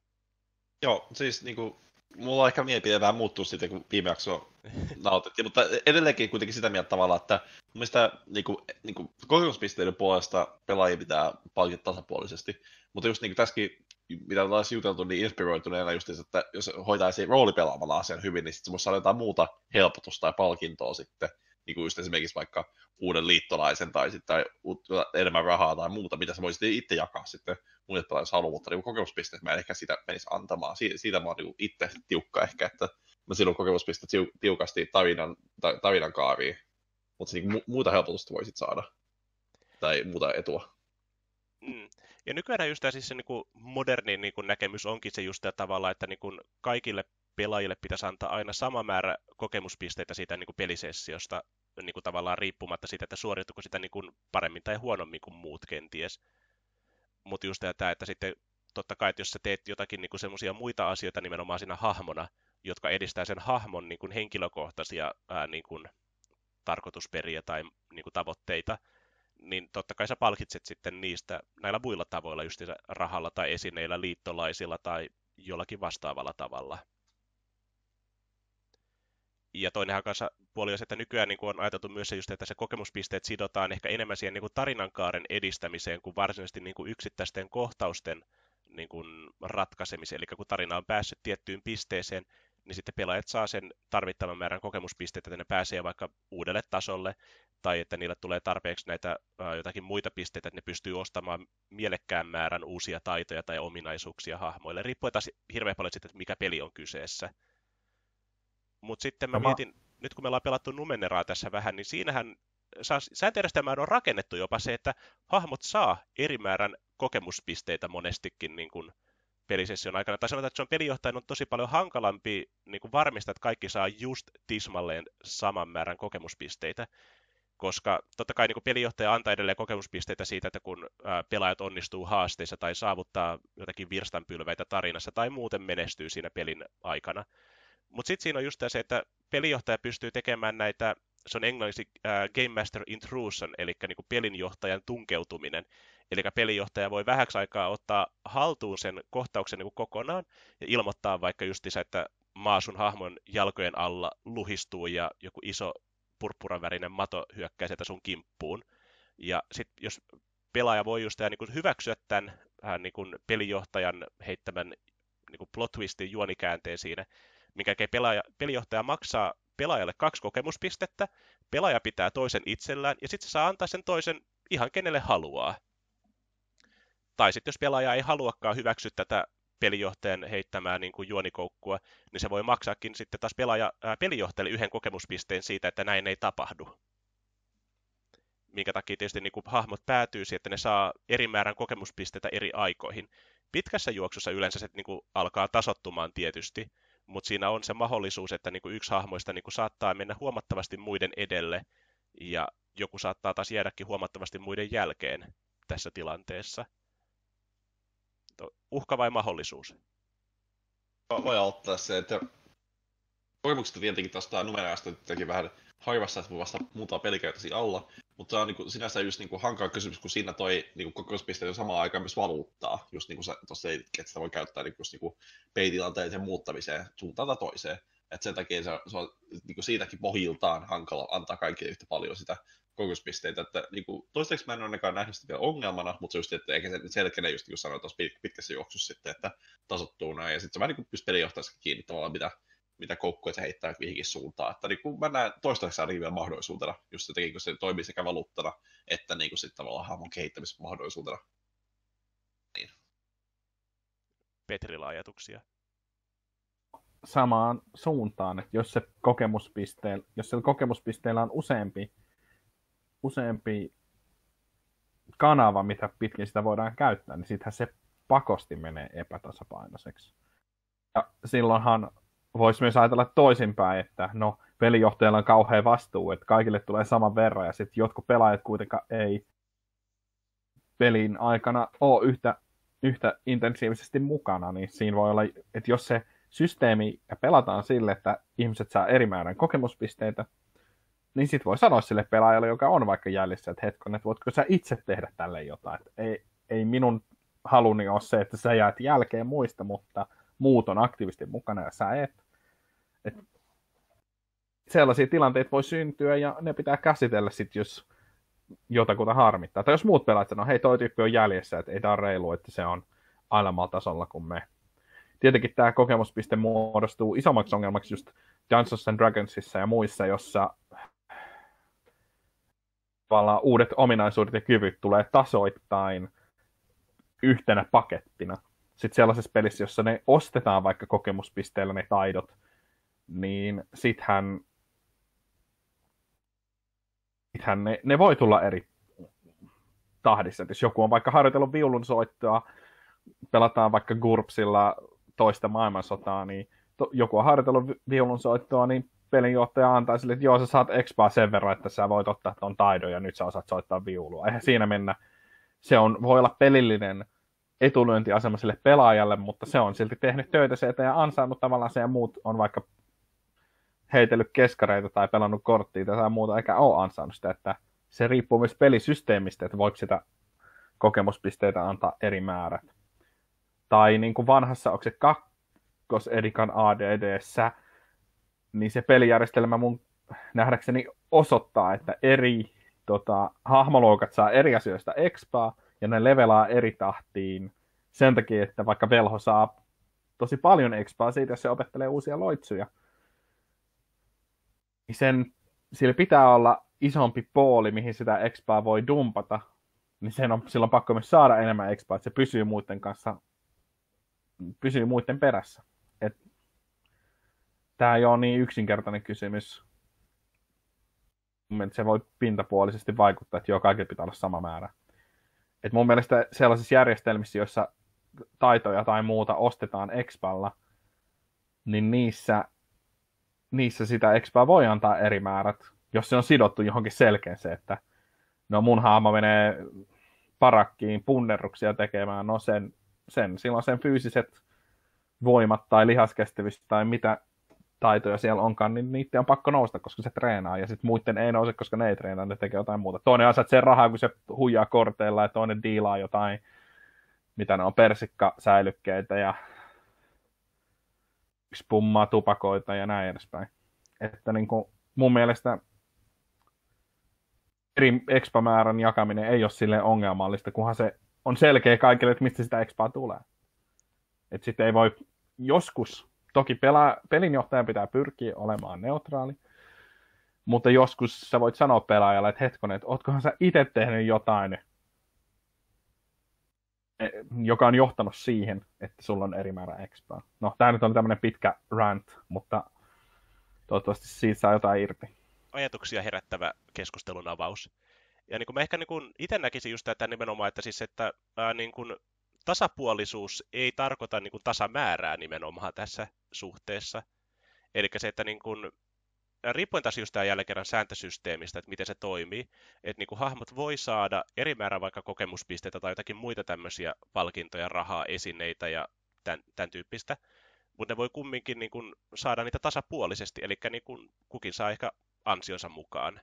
Joo, siis niin kuin, mulla on ehkä mielipide vähän muuttuu sitten, kun viime jakso nautettiin, mutta edelleenkin kuitenkin sitä mieltä tavalla, että mun mielestä niin kuin, niin kuin, kokemuspisteiden puolesta pelaajia pitää palkita tasapuolisesti, mutta just niin kuin tässäkin, mitä ollaan juteltu niin inspiroituneena just, että jos hoitaisi roolipelaamalla asian hyvin, niin sitten se voisi saada jotain muuta helpotusta tai palkintoa sitten, niin kuin just esimerkiksi vaikka uuden liittolaisen tai sitten enemmän rahaa tai muuta, mitä sä voisit itse jakaa sitten muille pelaajille haluaa, mutta niin kokemuspisteet mä en ehkä sitä menisi antamaan. Siitä, siitä mä oon niin itse tiukka ehkä, että mä silloin kokemuspisteet tiukasti tarinan, tarinan kaariin, mutta niin mu- muuta helpotusta voisit saada tai muuta etua. Mm. Ja nykyään just siis se niin kuin moderni niin kuin näkemys onkin se just tavalla, että niin kuin kaikille pelaajille pitäisi antaa aina sama määrä kokemuspisteitä siitä niin kuin pelisessiosta, niin kuin tavallaan riippumatta siitä, että suoriutuko sitä niin kuin paremmin tai huonommin kuin muut kenties. Mutta just tämä, että sitten totta kai, että jos sä teet jotakin niin semmoisia muita asioita nimenomaan siinä hahmona, jotka edistää sen hahmon niin kuin henkilökohtaisia ää, niin kuin tarkoitusperiä tai niin kuin tavoitteita, niin totta kai sä palkitset sitten niistä näillä muilla tavoilla, just rahalla tai esineillä, liittolaisilla tai jollakin vastaavalla tavalla. Ja toinenhan kanssa puoli on se, että nykyään niin kuin on ajateltu myös se just, että se kokemuspisteet sidotaan ehkä enemmän siihen niin kuin tarinankaaren edistämiseen kuin varsinaisesti niin kuin yksittäisten kohtausten niin kuin ratkaisemiseen. Eli kun tarina on päässyt tiettyyn pisteeseen, niin sitten pelaajat saa sen tarvittavan määrän kokemuspisteitä, että ne pääsee vaikka uudelle tasolle, tai että niille tulee tarpeeksi näitä ää, jotakin muita pisteitä, että ne pystyy ostamaan mielekkään määrän uusia taitoja tai ominaisuuksia hahmoille. Riippuu taas hirveän paljon siitä, että mikä peli on kyseessä. Mutta sitten mä no, mietin, nyt kun me ollaan pelattu Numeneraa tässä vähän, niin siinähän sääntöjärjestelmään on rakennettu jopa se, että hahmot saa eri määrän kokemuspisteitä monestikin niin kuin pelisession aikana. Tai sanotaan, että se on pelijohtajan on tosi paljon hankalampi niin kuin varmistaa, että kaikki saa just tismalleen saman määrän kokemuspisteitä. koska totta kai niin pelijohtaja antaa edelleen kokemuspisteitä siitä, että kun pelaajat onnistuu haasteissa tai saavuttaa jotakin virstanpylväitä tarinassa tai muuten menestyy siinä pelin aikana. Mutta sitten siinä on just se, että pelijohtaja pystyy tekemään näitä, se on englanniksi uh, Game Master Intrusion, eli niin pelinjohtajan tunkeutuminen. Eli pelijohtaja voi vähäksi aikaa ottaa haltuun sen kohtauksen niin kokonaan ja ilmoittaa vaikka justiinsa, että maa sun hahmon jalkojen alla luhistuu ja joku iso purppuran värinen mato hyökkää sieltä sun kimppuun. Ja sitten jos pelaaja voi just niin kuin hyväksyä tämän äh, niin kuin pelijohtajan heittämän niin kuin plot twistin juonikäänteen siinä, minkä pelaaja, pelijohtaja maksaa pelaajalle kaksi kokemuspistettä, pelaaja pitää toisen itsellään, ja sitten se saa antaa sen toisen ihan kenelle haluaa. Tai sitten jos pelaaja ei haluakaan hyväksyä tätä pelijohtajan heittämää niin kuin juonikoukkua, niin se voi maksaakin sitten taas pelaaja, ää, pelijohtajalle yhden kokemuspisteen siitä, että näin ei tapahdu. Minkä takia tietysti niin kuin hahmot päätyy siihen, että ne saa eri määrän kokemuspisteitä eri aikoihin. Pitkässä juoksussa yleensä se niin kuin alkaa tasottumaan tietysti, mutta siinä on se mahdollisuus, että niin kuin yksi hahmoista niin kuin saattaa mennä huomattavasti muiden edelle, ja joku saattaa taas jäädäkin huomattavasti muiden jälkeen tässä tilanteessa uhka vai mahdollisuus? Voi auttaa se, että kokemukset tietenkin tuosta numeroista teki vähän harvassa, että vasta muuta pelikäytösi alla, mutta se on niin kuin, sinänsä just niin kuin hankala kysymys, kun siinä toi niin kokemuspisteet on samaan aikaan myös valuuttaa, just niin kuin tuossa että sitä voi käyttää niin kuin, just niin kuin peitilanteiden muuttamiseen suuntaan tai toiseen. Et sen takia se, se on niin kuin siitäkin pohjiltaan hankala antaa kaikille yhtä paljon sitä kokemuspisteitä, että niin kuin, toistaiseksi mä en ole ainakaan nähnyt sitä vielä ongelmana, mutta se just, että eikä se selkeä just niin sanoin tuossa pitkässä juoksussa sitten, että tasottuu näin, ja sitten se vähän niin pystyy pelijohtajassa kiinni tavallaan, mitä, mitä koukkuja se heittää mihinkin suuntaan, että niin kuin mä näen toistaiseksi ainakin vielä mahdollisuutena, just jotenkin, kun se toimii sekä valuuttana, että niin kuin sitten tavallaan hahmon kehittämismahdollisuutena. Niin. Petrillä ajatuksia? Samaan suuntaan, että jos se kokemuspisteellä, jos se kokemuspisteellä on useampi useampi kanava, mitä pitkin sitä voidaan käyttää, niin sittenhän se pakosti menee epätasapainoiseksi. Ja silloinhan voisi myös ajatella toisinpäin, että no, pelijohtajalla on kauhean vastuu, että kaikille tulee saman verran, ja sitten jotkut pelaajat kuitenkaan ei pelin aikana ole yhtä, yhtä intensiivisesti mukana, niin siinä voi olla, että jos se systeemi ja pelataan sille, että ihmiset saa eri määrän kokemuspisteitä, niin sit voi sanoa sille pelaajalle, joka on vaikka jäljessä, että hetkon, että voitko sä itse tehdä tälle jotain. Että ei, ei minun haluni ole se, että sä jäät jälkeen muista, mutta muut on aktiivisesti mukana ja sä et. Sellaisia tilanteita voi syntyä ja ne pitää käsitellä sitten, jos jotakuta harmittaa. Tai jos muut pelaajat sanoo, hei toi tyyppi on jäljessä, että ei tämä reilu, että se on alemalla tasolla kuin me. Tietenkin tämä kokemuspiste muodostuu isommaksi ongelmaksi just Dungeons and Dragonsissa ja muissa, jossa tavallaan uudet ominaisuudet ja kyvyt tulee tasoittain yhtenä pakettina. Sitten sellaisessa pelissä, jossa ne ostetaan vaikka kokemuspisteellä ne taidot, niin sittenhän, sittenhän ne, ne voi tulla eri tahdissa. Et jos joku on vaikka harjoitellut viulun soittoa, pelataan vaikka GURPSilla toista maailmansotaa, niin to, joku on harjoitellut viulun soittoa, niin pelinjohtaja antaa sille, että joo, sä saat expaa sen verran, että sä voit ottaa ton taidon ja nyt sä osaat soittaa viulua. Eihän siinä mennä. Se on, voi olla pelillinen etulyöntiasema sille pelaajalle, mutta se on silti tehnyt töitä se ja ansainnut tavallaan se ja muut on vaikka heitellyt keskareita tai pelannut korttia tai muuta, eikä ole ansainnut sitä, että se riippuu myös pelisysteemistä, että voiko sitä kokemuspisteitä antaa eri määrät. Tai niin kuin vanhassa, onko se kakkosedikan ADDssä, niin se pelijärjestelmä mun nähdäkseni osoittaa, että eri tota, hahmoluokat saa eri asioista expaa, ja ne levelaa eri tahtiin sen takia, että vaikka velho saa tosi paljon expaa siitä, jos se opettelee uusia loitsuja, sen, sillä pitää olla isompi pooli, mihin sitä expaa voi dumpata, niin sen on silloin pakko myös saada enemmän expaa, että se pysyy muiden kanssa, pysyy muiden perässä tämä ei ole niin yksinkertainen kysymys. Se voi pintapuolisesti vaikuttaa, että joo, kaikilla pitää olla sama määrä. Et mun mielestä sellaisissa järjestelmissä, joissa taitoja tai muuta ostetaan expalla, niin niissä, niissä sitä expaa voi antaa eri määrät, jos se on sidottu johonkin selkeän se, että no mun haama menee parakkiin punnerruksia tekemään, no sen, sen, silloin sen fyysiset voimat tai lihaskestävyys tai mitä taitoja siellä onkaan, niin niiden on pakko nousta, koska se treenaa, ja sitten muiden ei nouse, koska ne ei treenaa, ne tekee jotain muuta. Toinen se rahaa, kun se huijaa korteilla, ja toinen diilaa jotain, mitä ne on, persikkasäilykkeitä ja spummaa tupakoita ja näin edespäin. Että niin kuin, mun mielestä eri expamäärän jakaminen ei ole sille ongelmallista, kunhan se on selkeä kaikille, että mistä sitä expaa tulee. Että sitten ei voi joskus, toki pela, pelinjohtajan pitää pyrkiä olemaan neutraali, mutta joskus sä voit sanoa pelaajalle, että hetkonen, että ootkohan sä itse tehnyt jotain, joka on johtanut siihen, että sulla on eri määrä expaa. No, tämä nyt on tämmöinen pitkä rant, mutta toivottavasti siitä saa jotain irti. Ajatuksia herättävä keskustelun avaus. Ja niin kuin mä ehkä niin itse näkisin just tätä nimenomaan, että siis että ää, niin kuin tasapuolisuus ei tarkoita niin kuin tasamäärää nimenomaan tässä suhteessa. Eli se, että niin kuin, riippuen taas just jälleen kerran sääntösysteemistä, että miten se toimii, että niin kuin hahmot voi saada eri määrä vaikka kokemuspisteitä tai jotakin muita tämmöisiä palkintoja, rahaa, esineitä ja tämän, tämän tyyppistä, mutta ne voi kumminkin niin kuin saada niitä tasapuolisesti, eli niin kuin kukin saa ehkä ansionsa mukaan.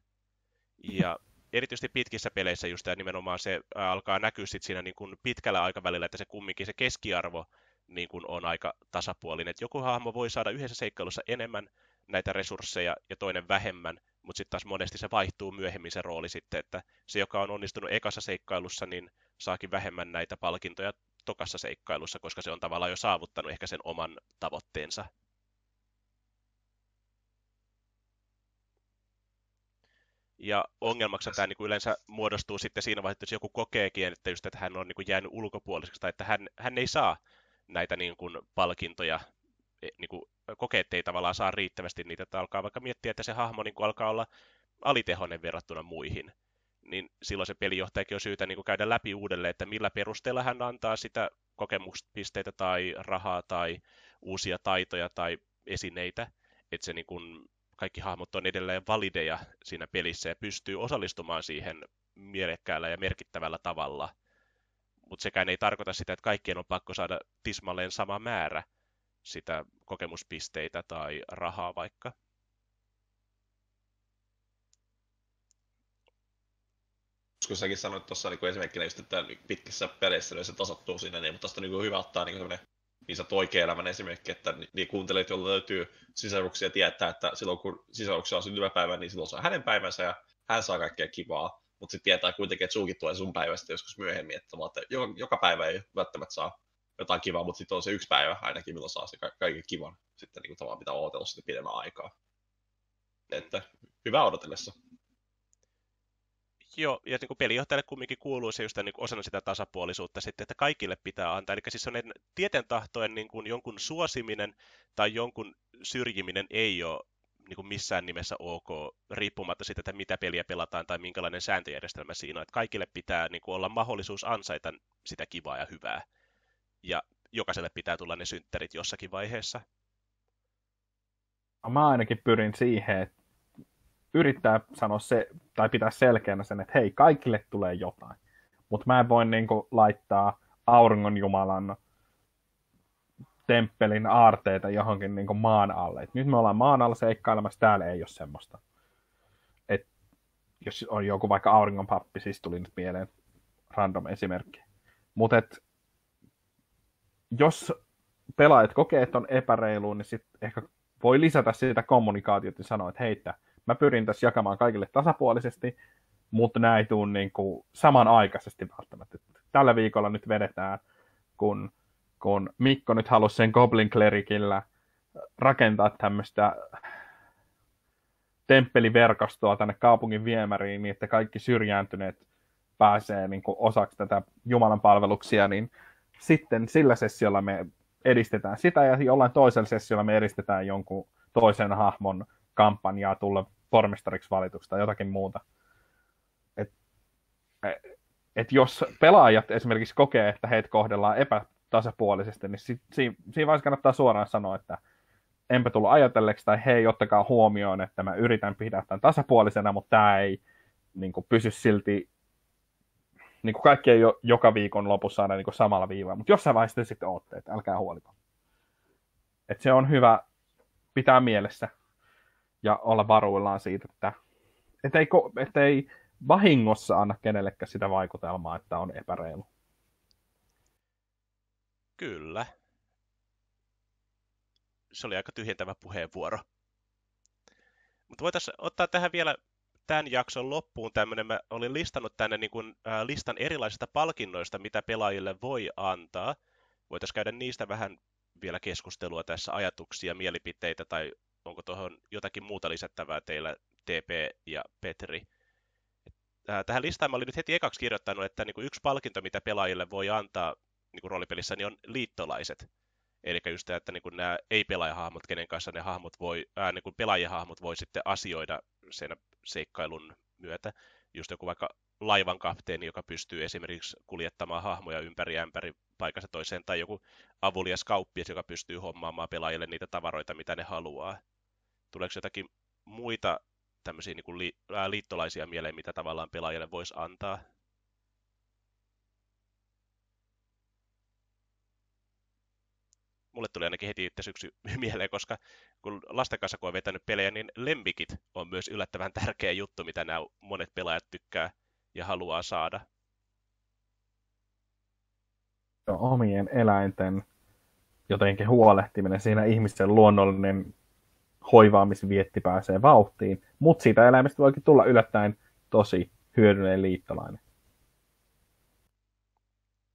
Ja erityisesti pitkissä peleissä just tämä nimenomaan se alkaa näkyä sit siinä niin kuin pitkällä aikavälillä, että se kumminkin se keskiarvo niin kuin on aika tasapuolinen. Et joku hahmo voi saada yhdessä seikkailussa enemmän näitä resursseja ja toinen vähemmän, mutta sitten taas monesti se vaihtuu myöhemmin se rooli sitten, että se, joka on onnistunut ekassa seikkailussa, niin saakin vähemmän näitä palkintoja tokassa seikkailussa, koska se on tavallaan jo saavuttanut ehkä sen oman tavoitteensa. Ja ongelmaksi tämä niin kuin yleensä muodostuu sitten siinä vaiheessa, jos joku kokeekin, että, just, että hän on niin kuin jäänyt ulkopuoliseksi tai että hän, hän ei saa näitä niin kuin palkintoja, e, niin kuin kokeet ei tavallaan saa riittävästi niitä, että alkaa vaikka miettiä, että se hahmo niin kuin alkaa olla alitehoinen verrattuna muihin. Niin silloin se pelijohtajakin on syytä niin kuin käydä läpi uudelleen, että millä perusteella hän antaa sitä kokemuspisteitä tai rahaa tai uusia taitoja tai esineitä, että se niin kuin kaikki hahmot on edelleen valideja siinä pelissä ja pystyy osallistumaan siihen mielekkäällä ja merkittävällä tavalla. Mutta sekään ei tarkoita sitä, että kaikkien on pakko saada tismalleen sama määrä sitä kokemuspisteitä tai rahaa vaikka. kun säkin sanoit tuossa niin esimerkkinä just, että pitkissä peleissä niin se tasottuu sinne, niin, mutta tuosta niin hyvä ottaa niin niin sä oikea-elämän esimerkki, että niin kuuntelijat, joilla löytyy sisaruksia, tietää, että silloin kun sisaruksella on syntymäpäivä, niin silloin se on hänen päivänsä ja hän saa kaikkea kivaa, mutta sitten tietää kuitenkin, että suukin tulee sun päivästä joskus myöhemmin, että, että joka, joka päivä ei välttämättä saa jotain kivaa, mutta sitten on se yksi päivä ainakin, milloin saa se ka- kaiken kivan, sitten niin tavallaan pitää odotella sitten pidemmän aikaa. Että hyvä odotellessa. Joo, ja niin kuin pelijohtajalle kumminkin kuuluu se just niin osana sitä tasapuolisuutta sitten, että kaikille pitää antaa. Eli siis on tieten tahtoen niin kuin jonkun suosiminen tai jonkun syrjiminen ei ole niin kuin missään nimessä ok, riippumatta siitä, että mitä peliä pelataan tai minkälainen sääntöjärjestelmä siinä on. Että kaikille pitää niin kuin olla mahdollisuus ansaita sitä kivaa ja hyvää. Ja jokaiselle pitää tulla ne synttärit jossakin vaiheessa. Mä ainakin pyrin siihen, että yrittää sanoa se, tai pitää selkeänä sen, että hei, kaikille tulee jotain. Mutta mä en voi niin kuin, laittaa auringon jumalan temppelin aarteita johonkin niin kuin, maan alle. Et nyt me ollaan maan alla seikkailemassa, täällä ei ole semmoista. Et, jos on joku vaikka auringon pappi, siis tuli nyt mieleen random esimerkki. Mutta jos pelaajat kokee, että on epäreilu, niin sitten ehkä voi lisätä sitä kommunikaatiota ja sanoa, että heitä, mä pyrin tässä jakamaan kaikille tasapuolisesti, mutta nämä ei tule niin kuin samanaikaisesti välttämättä. Tällä viikolla nyt vedetään, kun, kun Mikko nyt halusi sen Goblin Clericillä rakentaa tämmöistä temppeliverkostoa tänne kaupungin viemäriin, niin että kaikki syrjääntyneet pääsee niin kuin osaksi tätä Jumalan palveluksia, niin sitten sillä sessiolla me edistetään sitä, ja jollain toisella sessiolla me edistetään jonkun toisen hahmon kampanjaa tulla pormestariksi valituksi tai jotakin muuta. Et, et jos pelaajat esimerkiksi kokee, että heitä kohdellaan epätasapuolisesti, niin si, si, siinä vaiheessa kannattaa suoraan sanoa, että enpä tullut ajatelleeksi, tai hei, ottakaa huomioon, että mä yritän pitää tämän tasapuolisena, mutta tämä ei niin kuin, pysy silti, niin kuin kaikki ei ole joka viikon lopussa aina niin kuin samalla viivalla, mutta jossain vaiheessa sitten ootte, että älkää huoliko. Että se on hyvä pitää mielessä ja olla varuillaan siitä, että et ei, et ei vahingossa anna kenellekään sitä vaikutelmaa, että on epäreilu. Kyllä. Se oli aika tyhjentävä puheenvuoro. Mutta voitaisiin ottaa tähän vielä tämän jakson loppuun tämmöinen, mä olin listannut tänne niin kuin, äh, listan erilaisista palkinnoista, mitä pelaajille voi antaa. Voitaisiin käydä niistä vähän vielä keskustelua tässä, ajatuksia, mielipiteitä tai onko tuohon jotakin muuta lisättävää teillä TP ja Petri. Tähän listaan mä olin nyt heti ekaksi kirjoittanut, että niin kuin yksi palkinto, mitä pelaajille voi antaa niin kuin roolipelissä, niin on liittolaiset. Eli just tämä, että niin kuin nämä ei-pelaajahahmot, kenen kanssa ne hahmot voi, ää, niin kuin pelaajahahmot voi sitten asioida sen seikkailun myötä. Just joku vaikka laivan kapteeni, joka pystyy esimerkiksi kuljettamaan hahmoja ympäri ämpäri paikasta toiseen, tai joku avulias kauppias, joka pystyy hommaamaan pelaajille niitä tavaroita, mitä ne haluaa. Tuleeko jotakin muita tämmöisiä niin kuin li, liittolaisia mieleen, mitä tavallaan pelaajille voisi antaa? Mulle tuli ainakin heti itse syksy mieleen, koska kun lasten kanssa kun on vetänyt pelejä, niin lempikit on myös yllättävän tärkeä juttu, mitä nämä monet pelaajat tykkää ja haluaa saada. Omien eläinten jotenkin huolehtiminen, siinä ihmisten luonnollinen hoivaamisvietti pääsee vauhtiin, mutta siitä eläimestä voikin tulla yllättäen tosi hyödyllinen liittolainen.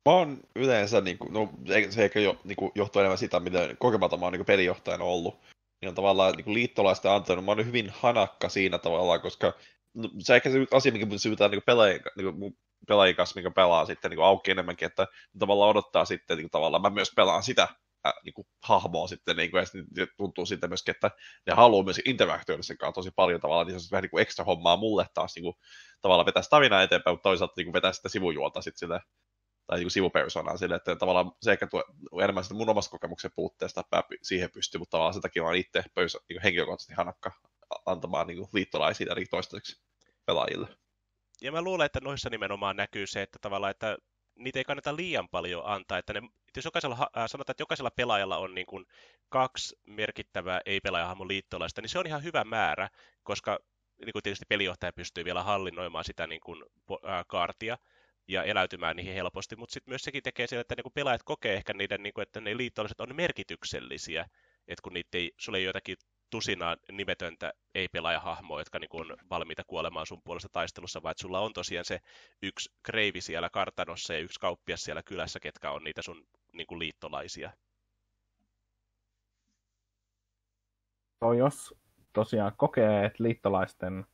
Mä oon yleensä, niin kuin, no se ehkä jo, niin kuin, johtuu enemmän sitä, miten kokematta mä oon niin pelijohtajana ollut, niin on tavallaan niin liittolaista antanut. Mä oon hyvin hanakka siinä tavallaan, koska no, se ehkä se asia, mikä syytään niin pelaajien, niin pelaajien kanssa, mikä pelaa sitten niin auki enemmänkin, että tavallaan odottaa sitten niin kuin, tavallaan, mä myös pelaan sitä äh, niin kuin, hahmoa sitten, niin kuin, ja sitten tuntuu sitten myöskin, että ne haluaa myös interaktoida sen kanssa tosi paljon tavallaan, niin se on vähän niin kuin ekstra hommaa mulle taas niin kuin, tavallaan vetää tarinaa eteenpäin, mutta toisaalta niin kuin, vetää sitä sivujuolta sitten sille tai niin sivupersonaa sille, että tavallaan se ehkä tuo enemmän sitä mun omasta kokemuksen puutteesta pää siihen pystyy, mutta tavallaan sen takia olen itse pöysä, niin henkilökohtaisesti hanakka antamaan niin liittolaisia ainakin toistaiseksi pelaajille. Ja mä luulen, että noissa nimenomaan näkyy se, että tavallaan, että niitä ei kannata liian paljon antaa, että ne, jos jokaisella, äh, sanotaan, että jokaisella pelaajalla on niin kuin kaksi merkittävää ei-pelaajahahmon liittolaista, niin se on ihan hyvä määrä, koska niin kuin tietysti pelijohtaja pystyy vielä hallinnoimaan sitä niin kuin, äh, kaartia, ja eläytymään niihin helposti, mutta sitten myös sekin tekee sen, että niinku pelaajat kokee ehkä niiden, niinku, että ne liittolaiset on merkityksellisiä, että kun niitä ei, sulla ei jotakin tusinaa nimetöntä ei-pelaajahahmoa, jotka niinku on valmiita kuolemaan sun puolesta taistelussa, vaan että sulla on tosiaan se yksi kreivi siellä kartanossa ja yksi kauppias siellä kylässä, ketkä on niitä sun niinku liittolaisia. No, jos tosiaan kokee, että liittolaisten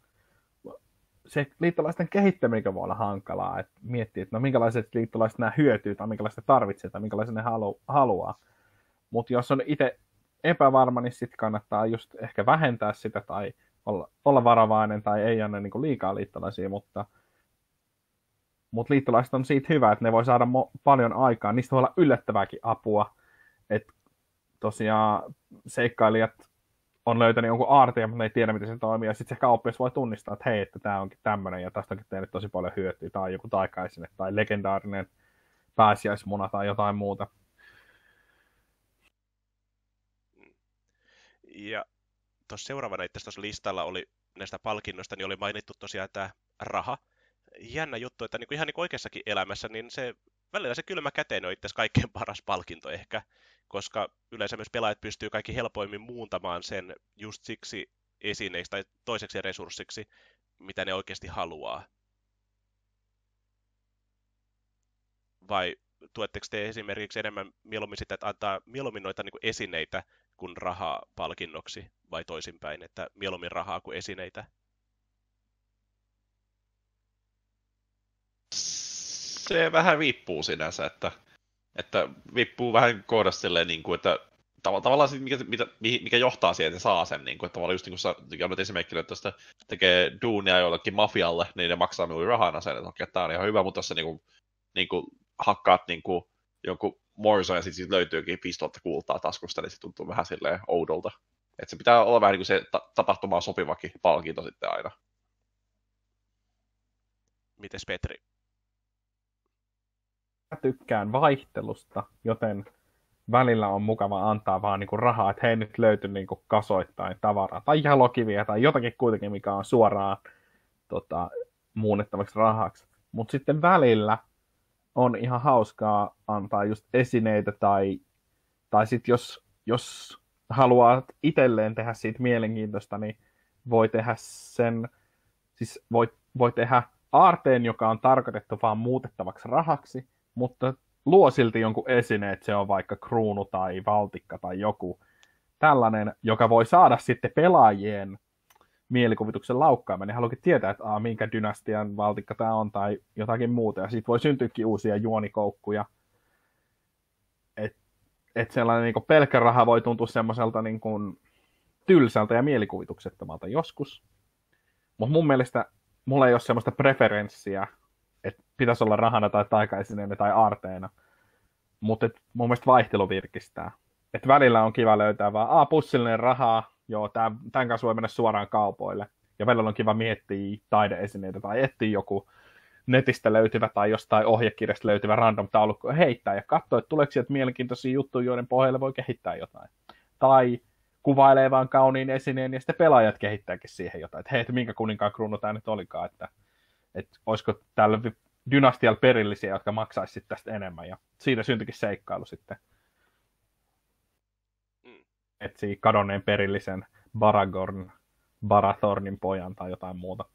se liittolaisten kehittäminen voi olla hankalaa, että miettii, että no minkälaiset liittolaiset nämä hyötyy tai minkälaiset tarvitsee tai minkälaisen ne halu, haluaa. Mutta jos on itse epävarma, niin sitten kannattaa just ehkä vähentää sitä tai olla, olla varovainen tai ei anna niin liikaa liittolaisia, mutta, mutta liittolaiset on siitä hyvä, että ne voi saada mo- paljon aikaa. Niistä voi olla yllättävääkin apua, että tosiaan seikkailijat on löytänyt jonkun aarteen, mutta ne ei tiedä, miten se toimii. Ja sitten se kauppias voi tunnistaa, että hei, että tämä onkin tämmöinen ja tästä onkin tehnyt tosi paljon hyötyä. Tai joku taikaisine tai legendaarinen pääsiäismuna tai jotain muuta. Ja tuossa seuraavana itse tuossa listalla oli näistä palkinnoista, niin oli mainittu tosiaan tämä raha. Jännä juttu, että niin kuin ihan niin kuin oikeassakin elämässä, niin se välillä se kylmä käteen on itse kaikkein paras palkinto ehkä koska yleensä myös pelaajat pystyy kaikki helpoimmin muuntamaan sen just siksi esineeksi tai toiseksi resurssiksi, mitä ne oikeasti haluaa. Vai tuetteko te esimerkiksi enemmän mieluummin sitä, että antaa mieluummin noita niin kuin esineitä kuin rahaa palkinnoksi, vai toisinpäin, että mieluummin rahaa kuin esineitä? Se vähän viippuu sinänsä, että että vippuu vähän kohdasta silleen, niin kuin, että tav- tavallaan sit, mikä, mikä, mikä, johtaa siihen, että saa sen, niin kuin, että tavallaan just niin kuin sä esimerkkinä, että jos tekee duunia jollekin mafialle, niin ne maksaa minulle rahana sen, että okei, tämä on ihan hyvä, mutta jos sä niin kuin, niin kuin, hakkaat niin kuin, jonkun Morrison ja sitten siitä löytyykin 5000 kultaa taskusta, niin se tuntuu vähän silleen oudolta. Että se pitää olla vähän niin kuin se ta- tapahtumaan sopivakin palkinto sitten aina. Mites Petri? Mä tykkään vaihtelusta, joten välillä on mukava antaa vaan niinku rahaa, että hei nyt löytyy niinku kasoittain tavaraa tai jalokiviä tai jotakin kuitenkin, mikä on suoraan tota, muunnettavaksi rahaksi. Mutta sitten välillä on ihan hauskaa antaa just esineitä tai, tai sitten jos, jos haluaa itselleen tehdä siitä mielenkiintoista, niin voi tehdä sen, siis voi, voi tehdä aarteen, joka on tarkoitettu vaan muutettavaksi rahaksi, mutta luo silti jonkun esineen, että se on vaikka kruunu tai valtikka tai joku tällainen, joka voi saada sitten pelaajien mielikuvituksen laukkaamaan, niin haluakin tietää, että aa, minkä dynastian valtikka tämä on tai jotakin muuta. Ja siitä voi syntyäkin uusia juonikoukkuja. Että et sellainen niin pelkkä raha voi tuntua semmoiselta niin kuin, tylsältä ja mielikuvituksettomalta joskus. Mutta mun mielestä mulla ei ole semmoista preferenssiä, että pitäisi olla rahana tai taikaisineenä tai aarteena. Mutta mun mielestä vaihtelu virkistää. Et välillä on kiva löytää vaan, aa, pussillinen rahaa, joo, tämän kanssa voi mennä suoraan kaupoille. Ja välillä on kiva miettiä taideesineitä tai etsiä joku netistä löytyvä tai jostain ohjekirjasta löytyvä random taulukko heittää ja katsoa, että tuleeko sieltä mielenkiintoisia juttuja, joiden pohjalle voi kehittää jotain. Tai kuvailee vaan kauniin esineen ja sitten pelaajat kehittääkin siihen jotain, että hei, että minkä kuninkaan kruunu tämä nyt olikaan, että, että olisiko tällä dynastialla perillisiä, jotka maksaisi tästä enemmän ja siitä syntyikin seikkailu sitten etsii kadonneen perillisen Baragorn, Barathornin pojan tai jotain muuta.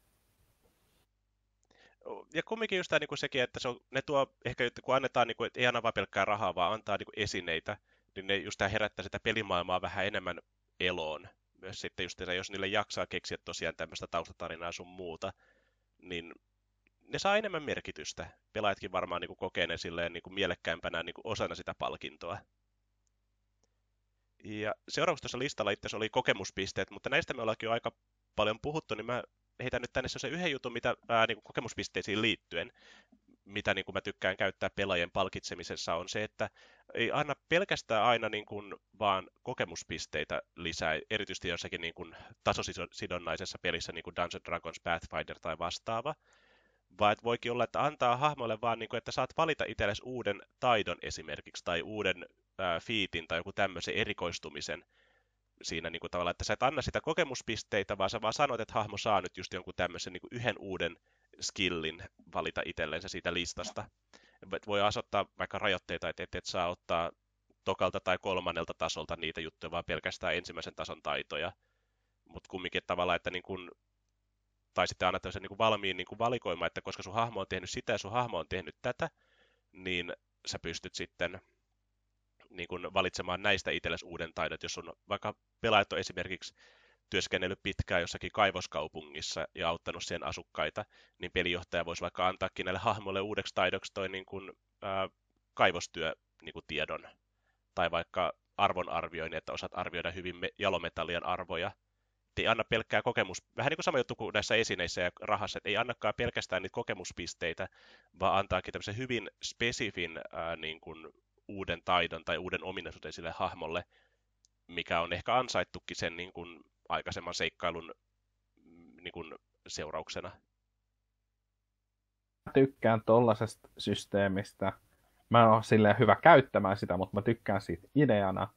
Ja kumminkin just tämä niin kuin sekin, että se on, ne tuo ehkä, kun annetaan, niin kuin, että ei anna vain pelkkää rahaa, vaan antaa niin kuin esineitä, niin ne just herättää sitä pelimaailmaa vähän enemmän eloon. Myös sitten just, että jos niille jaksaa keksiä tosiaan tämmöistä taustatarinaa sun muuta, niin ne saa enemmän merkitystä. Pelaajatkin varmaan niin kuin kokee ne silleen niin kuin mielekkäämpänä niin kuin osana sitä palkintoa. Ja seuraavaksi tuossa listalla itse oli kokemuspisteet, mutta näistä me ollaankin jo aika paljon puhuttu, niin mä heitän nyt tänne se yhden jutun, mitä ää, niin kuin kokemuspisteisiin liittyen, mitä niin kuin mä tykkään käyttää pelaajien palkitsemisessa, on se, että ei anna pelkästään aina niin kuin vaan kokemuspisteitä lisää, erityisesti jossakin niin kuin tasosidonnaisessa pelissä, niin kuin Dungeons Dragons, Pathfinder tai vastaava, vaan että voikin olla, että antaa hahmoille vaan, niin kuin, että saat valita itsellesi uuden taidon esimerkiksi, tai uuden ää, fiitin tai joku tämmöisen erikoistumisen siinä niin kuin tavallaan, että sä et anna sitä kokemuspisteitä, vaan sä vaan sanot, että hahmo saa nyt just jonkun tämmöisen niin kuin yhden uuden skillin valita itsellensä siitä listasta. Voi asettaa vaikka rajoitteita, että et, et saa ottaa tokalta tai kolmannelta tasolta niitä juttuja, vaan pelkästään ensimmäisen tason taitoja. Mutta kumminkin tavallaan, että niin kun, tai sitten annat tämmöisen niin valmiin niin valikoimaan, että koska sun hahmo on tehnyt sitä ja sun hahmo on tehnyt tätä, niin sä pystyt sitten niin kuin valitsemaan näistä itsellesi uuden taidon. Jos on vaikka pelaajat on esimerkiksi työskennellyt pitkään jossakin kaivoskaupungissa ja auttanut siihen asukkaita, niin pelijohtaja voisi vaikka antaakin näille hahmoille uudeksi taidoksi toi niin kuin, ää, kaivostyö niin kuin tiedon. Tai vaikka arvonarvioinnin, että osaat arvioida hyvin me- arvoja. Ei anna pelkkää kokemus, vähän niin kuin sama juttu kuin näissä esineissä ja rahassa, että ei annakaan pelkästään niitä kokemuspisteitä, vaan antaakin tämmöisen hyvin spesifin ää, niin kuin uuden taidon tai uuden ominaisuuden sille hahmolle, mikä on ehkä ansaittukin sen niin kuin aikaisemman seikkailun mm, niin kuin seurauksena. Mä tykkään tollaisesta systeemistä. Mä en ole silleen hyvä käyttämään sitä, mutta mä tykkään siitä ideana.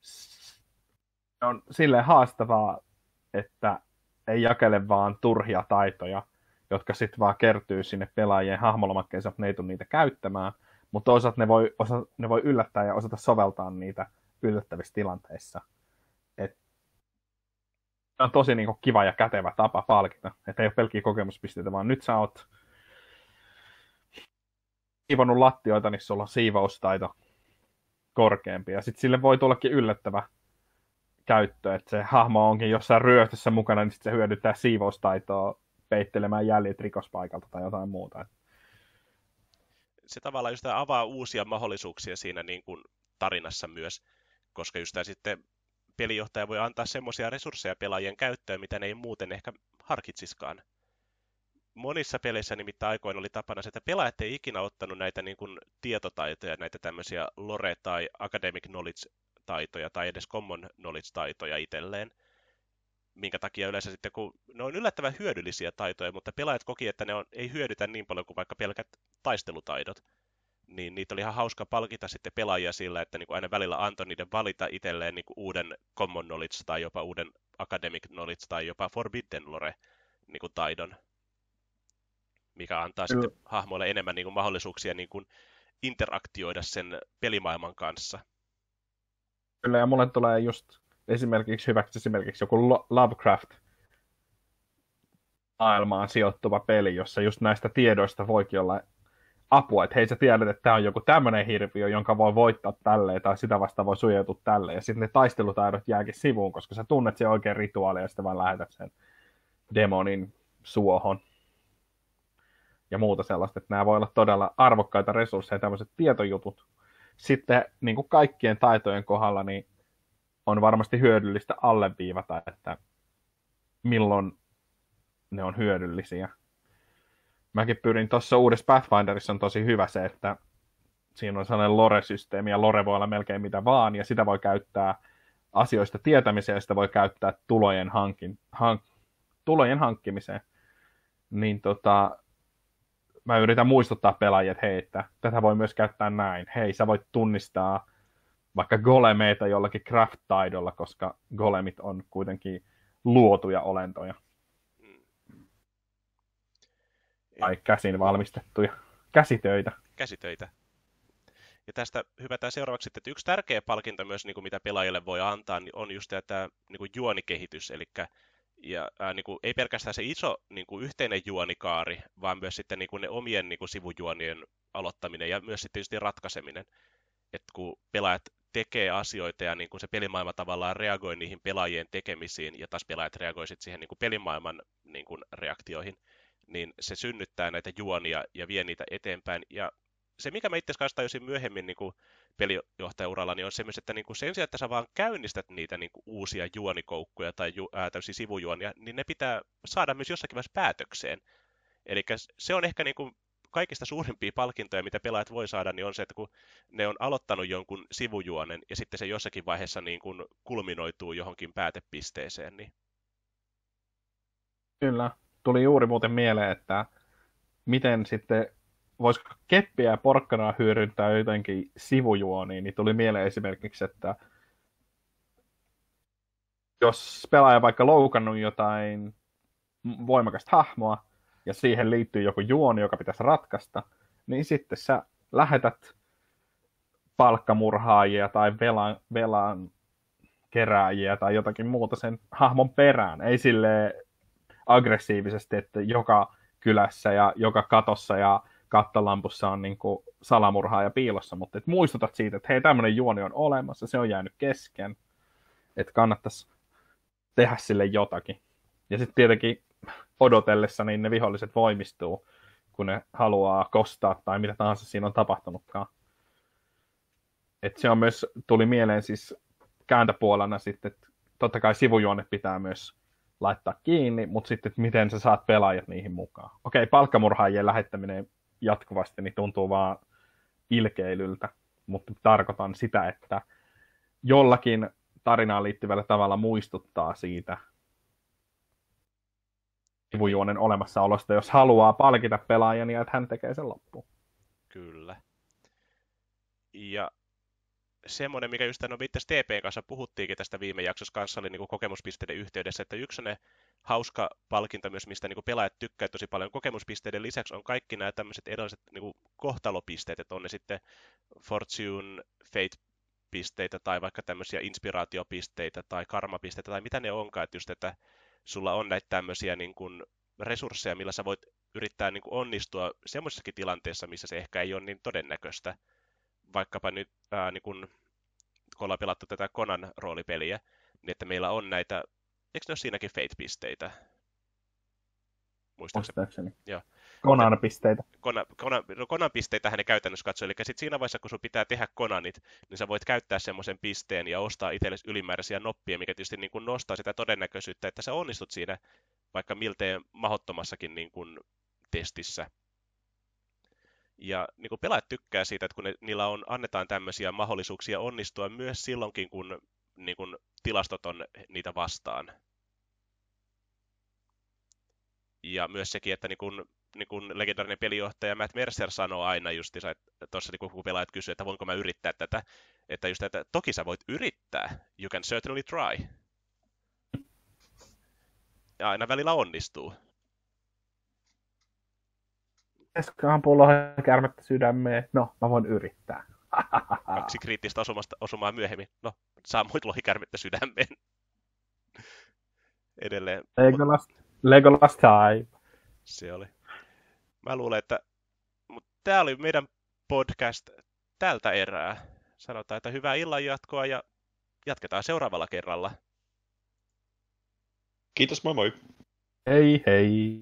Se on silleen haastavaa, että ei jakele vaan turhia taitoja, jotka sitten vaan kertyy sinne pelaajien hahmolomakkeensa, että ne ei tule niitä käyttämään, mutta toisaalta ne voi, osa, ne voi yllättää ja osata soveltaa niitä yllättävissä tilanteissa. Et, on tosi niin kuin, kiva ja kätevä tapa palkita, että ei ole pelkkiä kokemuspisteitä, vaan nyt sä oot siivonut lattioita, niin sulla on siivoustaito korkeampi. Ja sitten sille voi tullakin yllättävä käyttö, että se hahmo onkin jossain ryöstössä mukana, niin sitten se hyödyttää siivoustaitoa peittelemään jäljet rikospaikalta tai jotain muuta se tavallaan just avaa uusia mahdollisuuksia siinä niin kuin tarinassa myös, koska just sitten pelijohtaja voi antaa semmoisia resursseja pelaajien käyttöön, mitä ne ei muuten ehkä harkitsiskaan. monissa peleissä nimittäin aikoina oli tapana se, että pelaajat ei ikinä ottanut näitä niin kuin, tietotaitoja, näitä tämmöisiä lore- tai academic knowledge-taitoja tai edes common knowledge-taitoja itselleen. Minkä takia yleensä sitten, kun ne on yllättävän hyödyllisiä taitoja, mutta pelaajat koki, että ne on, ei hyödytä niin paljon kuin vaikka pelkät taistelutaidot niin niitä oli ihan hauska palkita sitten pelaajia sillä, että niin kuin aina välillä antoi niiden valita itselleen niin kuin uuden common knowledge tai jopa uuden academic knowledge tai jopa forbidden lore niin kuin taidon, mikä antaa Kyllä. sitten hahmoille enemmän niin kuin mahdollisuuksia niin kuin interaktioida sen pelimaailman kanssa. Kyllä, ja mulle tulee just esimerkiksi hyväksi esimerkiksi joku Lovecraft maailmaan sijoittuva peli, jossa just näistä tiedoista voikin olla apua, että hei sä tiedät, että tämä on joku tämmöinen hirviö, jonka voi voittaa tälleen, tai sitä vasta voi suojautua tälleen, ja sitten ne taistelutaidot jääkin sivuun, koska sä tunnet sen oikein rituaali, ja sitten vaan lähetät sen demonin suohon ja muuta sellaista, että nämä voi olla todella arvokkaita resursseja, tämmöiset tietojutut. Sitten niin kuin kaikkien taitojen kohdalla, niin on varmasti hyödyllistä alleviivata, että milloin ne on hyödyllisiä mäkin pyrin tuossa uudessa Pathfinderissa on tosi hyvä se, että siinä on sellainen lore-systeemi, ja lore voi olla melkein mitä vaan, ja sitä voi käyttää asioista tietämiseen, ja sitä voi käyttää tulojen, hankin, hank, tulojen hankkimiseen. Niin tota, mä yritän muistuttaa pelaajia, että hei, että tätä voi myös käyttää näin. Hei, sä voit tunnistaa vaikka golemeita jollakin craft-taidolla, koska golemit on kuitenkin luotuja olentoja tai käsin valmistettuja käsitöitä. Käsitöitä. Ja tästä hypätään seuraavaksi, että yksi tärkeä palkinto myös, niin kuin mitä pelaajille voi antaa, niin on just tämä niin kuin juonikehitys, eli ja, ää, niin kuin, ei pelkästään se iso niin kuin yhteinen juonikaari, vaan myös sitten niin kuin ne omien niin kuin sivujuonien aloittaminen ja myös sitten tietysti ratkaiseminen. Että kun pelaajat tekee asioita ja niin kuin se pelimaailma tavallaan reagoi niihin pelaajien tekemisiin ja taas pelaajat reagoi sitten siihen niin kuin pelimaailman niin kuin reaktioihin, niin se synnyttää näitä juonia ja vie niitä eteenpäin. Ja se, mikä mä itse asiassa tajusin myöhemmin niin kuin pelijohtajauralla, niin on se että niin kuin sen sijaan, että sä vaan käynnistät niitä niin kuin uusia juonikoukkuja tai ju, ää, täysin sivujuonia, niin ne pitää saada myös jossakin vaiheessa päätökseen. Eli se on ehkä niin kuin kaikista suurimpia palkintoja, mitä pelaajat voi saada, niin on se, että kun ne on aloittanut jonkun sivujuonen ja sitten se jossakin vaiheessa niin kuin kulminoituu johonkin päätepisteeseen. Niin... Kyllä tuli juuri muuten mieleen, että miten sitten voisiko keppiä ja porkkanaa hyödyntää jotenkin sivujuoniin, niin tuli mieleen esimerkiksi, että jos pelaaja vaikka loukannut jotain voimakasta hahmoa, ja siihen liittyy joku juoni, joka pitäisi ratkaista, niin sitten sä lähetät palkkamurhaajia tai velan, velan kerääjiä tai jotakin muuta sen hahmon perään. Ei sille aggressiivisesti, että joka kylässä ja joka katossa ja kattalampussa on niin kuin salamurhaa ja piilossa, mutta et muistutat siitä, että hei, tämmöinen juoni on olemassa, se on jäänyt kesken, että kannattaisi tehdä sille jotakin. Ja sitten tietenkin odotellessa niin ne viholliset voimistuu, kun ne haluaa kostaa tai mitä tahansa siinä on tapahtunutkaan. Et se on myös, tuli mieleen siis kääntöpuolena sitten, että totta kai sivujuonet pitää myös laittaa kiinni, mutta sitten, että miten sä saat pelaajat niihin mukaan. Okei, palkkamurhaajien lähettäminen jatkuvasti niin tuntuu vaan ilkeilyltä, mutta tarkoitan sitä, että jollakin tarinaan liittyvällä tavalla muistuttaa siitä sivujuonen olemassaolosta, jos haluaa palkita pelaajan ja että hän tekee sen loppuun. Kyllä. Ja semmoinen, mikä just no itse TPn kanssa puhuttiinkin tästä viime jaksossa kanssa, oli niin kokemuspisteiden yhteydessä, että yksi ne hauska palkinto myös, mistä niin pelaajat tykkää tosi paljon kokemuspisteiden lisäksi, on kaikki nämä tämmöiset erilaiset niin kohtalopisteet, että on ne sitten Fortune, Fate-pisteitä tai vaikka tämmöisiä inspiraatiopisteitä tai karmapisteitä tai mitä ne onkaan, että just, että sulla on näitä tämmöisiä niin kuin resursseja, millä sä voit yrittää niin kuin onnistua semmoisessakin tilanteessa, missä se ehkä ei ole niin todennäköistä vaikkapa nyt, ää, niin kun, kun ollaan pelattu tätä Konan roolipeliä, niin että meillä on näitä, eikö ne ole siinäkin Fate-pisteitä? Muistaakseni. Joo. Konan pisteitä. Konan, Konan, no Konan pisteitä hän käytännössä katsoo, eli sit siinä vaiheessa, kun sun pitää tehdä Konanit, niin sä voit käyttää semmoisen pisteen ja ostaa itsellesi ylimääräisiä noppia, mikä tietysti niin kuin nostaa sitä todennäköisyyttä, että sä onnistut siinä vaikka miltei mahdottomassakin niin kuin testissä. Ja niin kuin pelaajat tykkää siitä, että kun ne, niillä on, annetaan tämmöisiä mahdollisuuksia onnistua myös silloinkin, kun niin kuin, tilastot on niitä vastaan. Ja myös sekin, että niin kuin, niin kuin legendaarinen pelijohtaja Matt Mercer sanoo aina just, tuossa niin kun pelaajat kysyy, että voinko mä yrittää tätä, että just, että toki sä voit yrittää, you can certainly try. Ja aina välillä onnistuu. Pitäisikö ampua kärmettä sydämeen? No, mä voin yrittää. Kaksi kriittistä osumasta, osumaa myöhemmin. No, saa muut lohikärmettä sydämeen. Edelleen. Legolas, Legolas time. Se oli. Mä luulen, että mutta tämä oli meidän podcast tältä erää. Sanotaan, että hyvää illanjatkoa ja jatketaan seuraavalla kerralla. Kiitos, moi moi. Hei hei.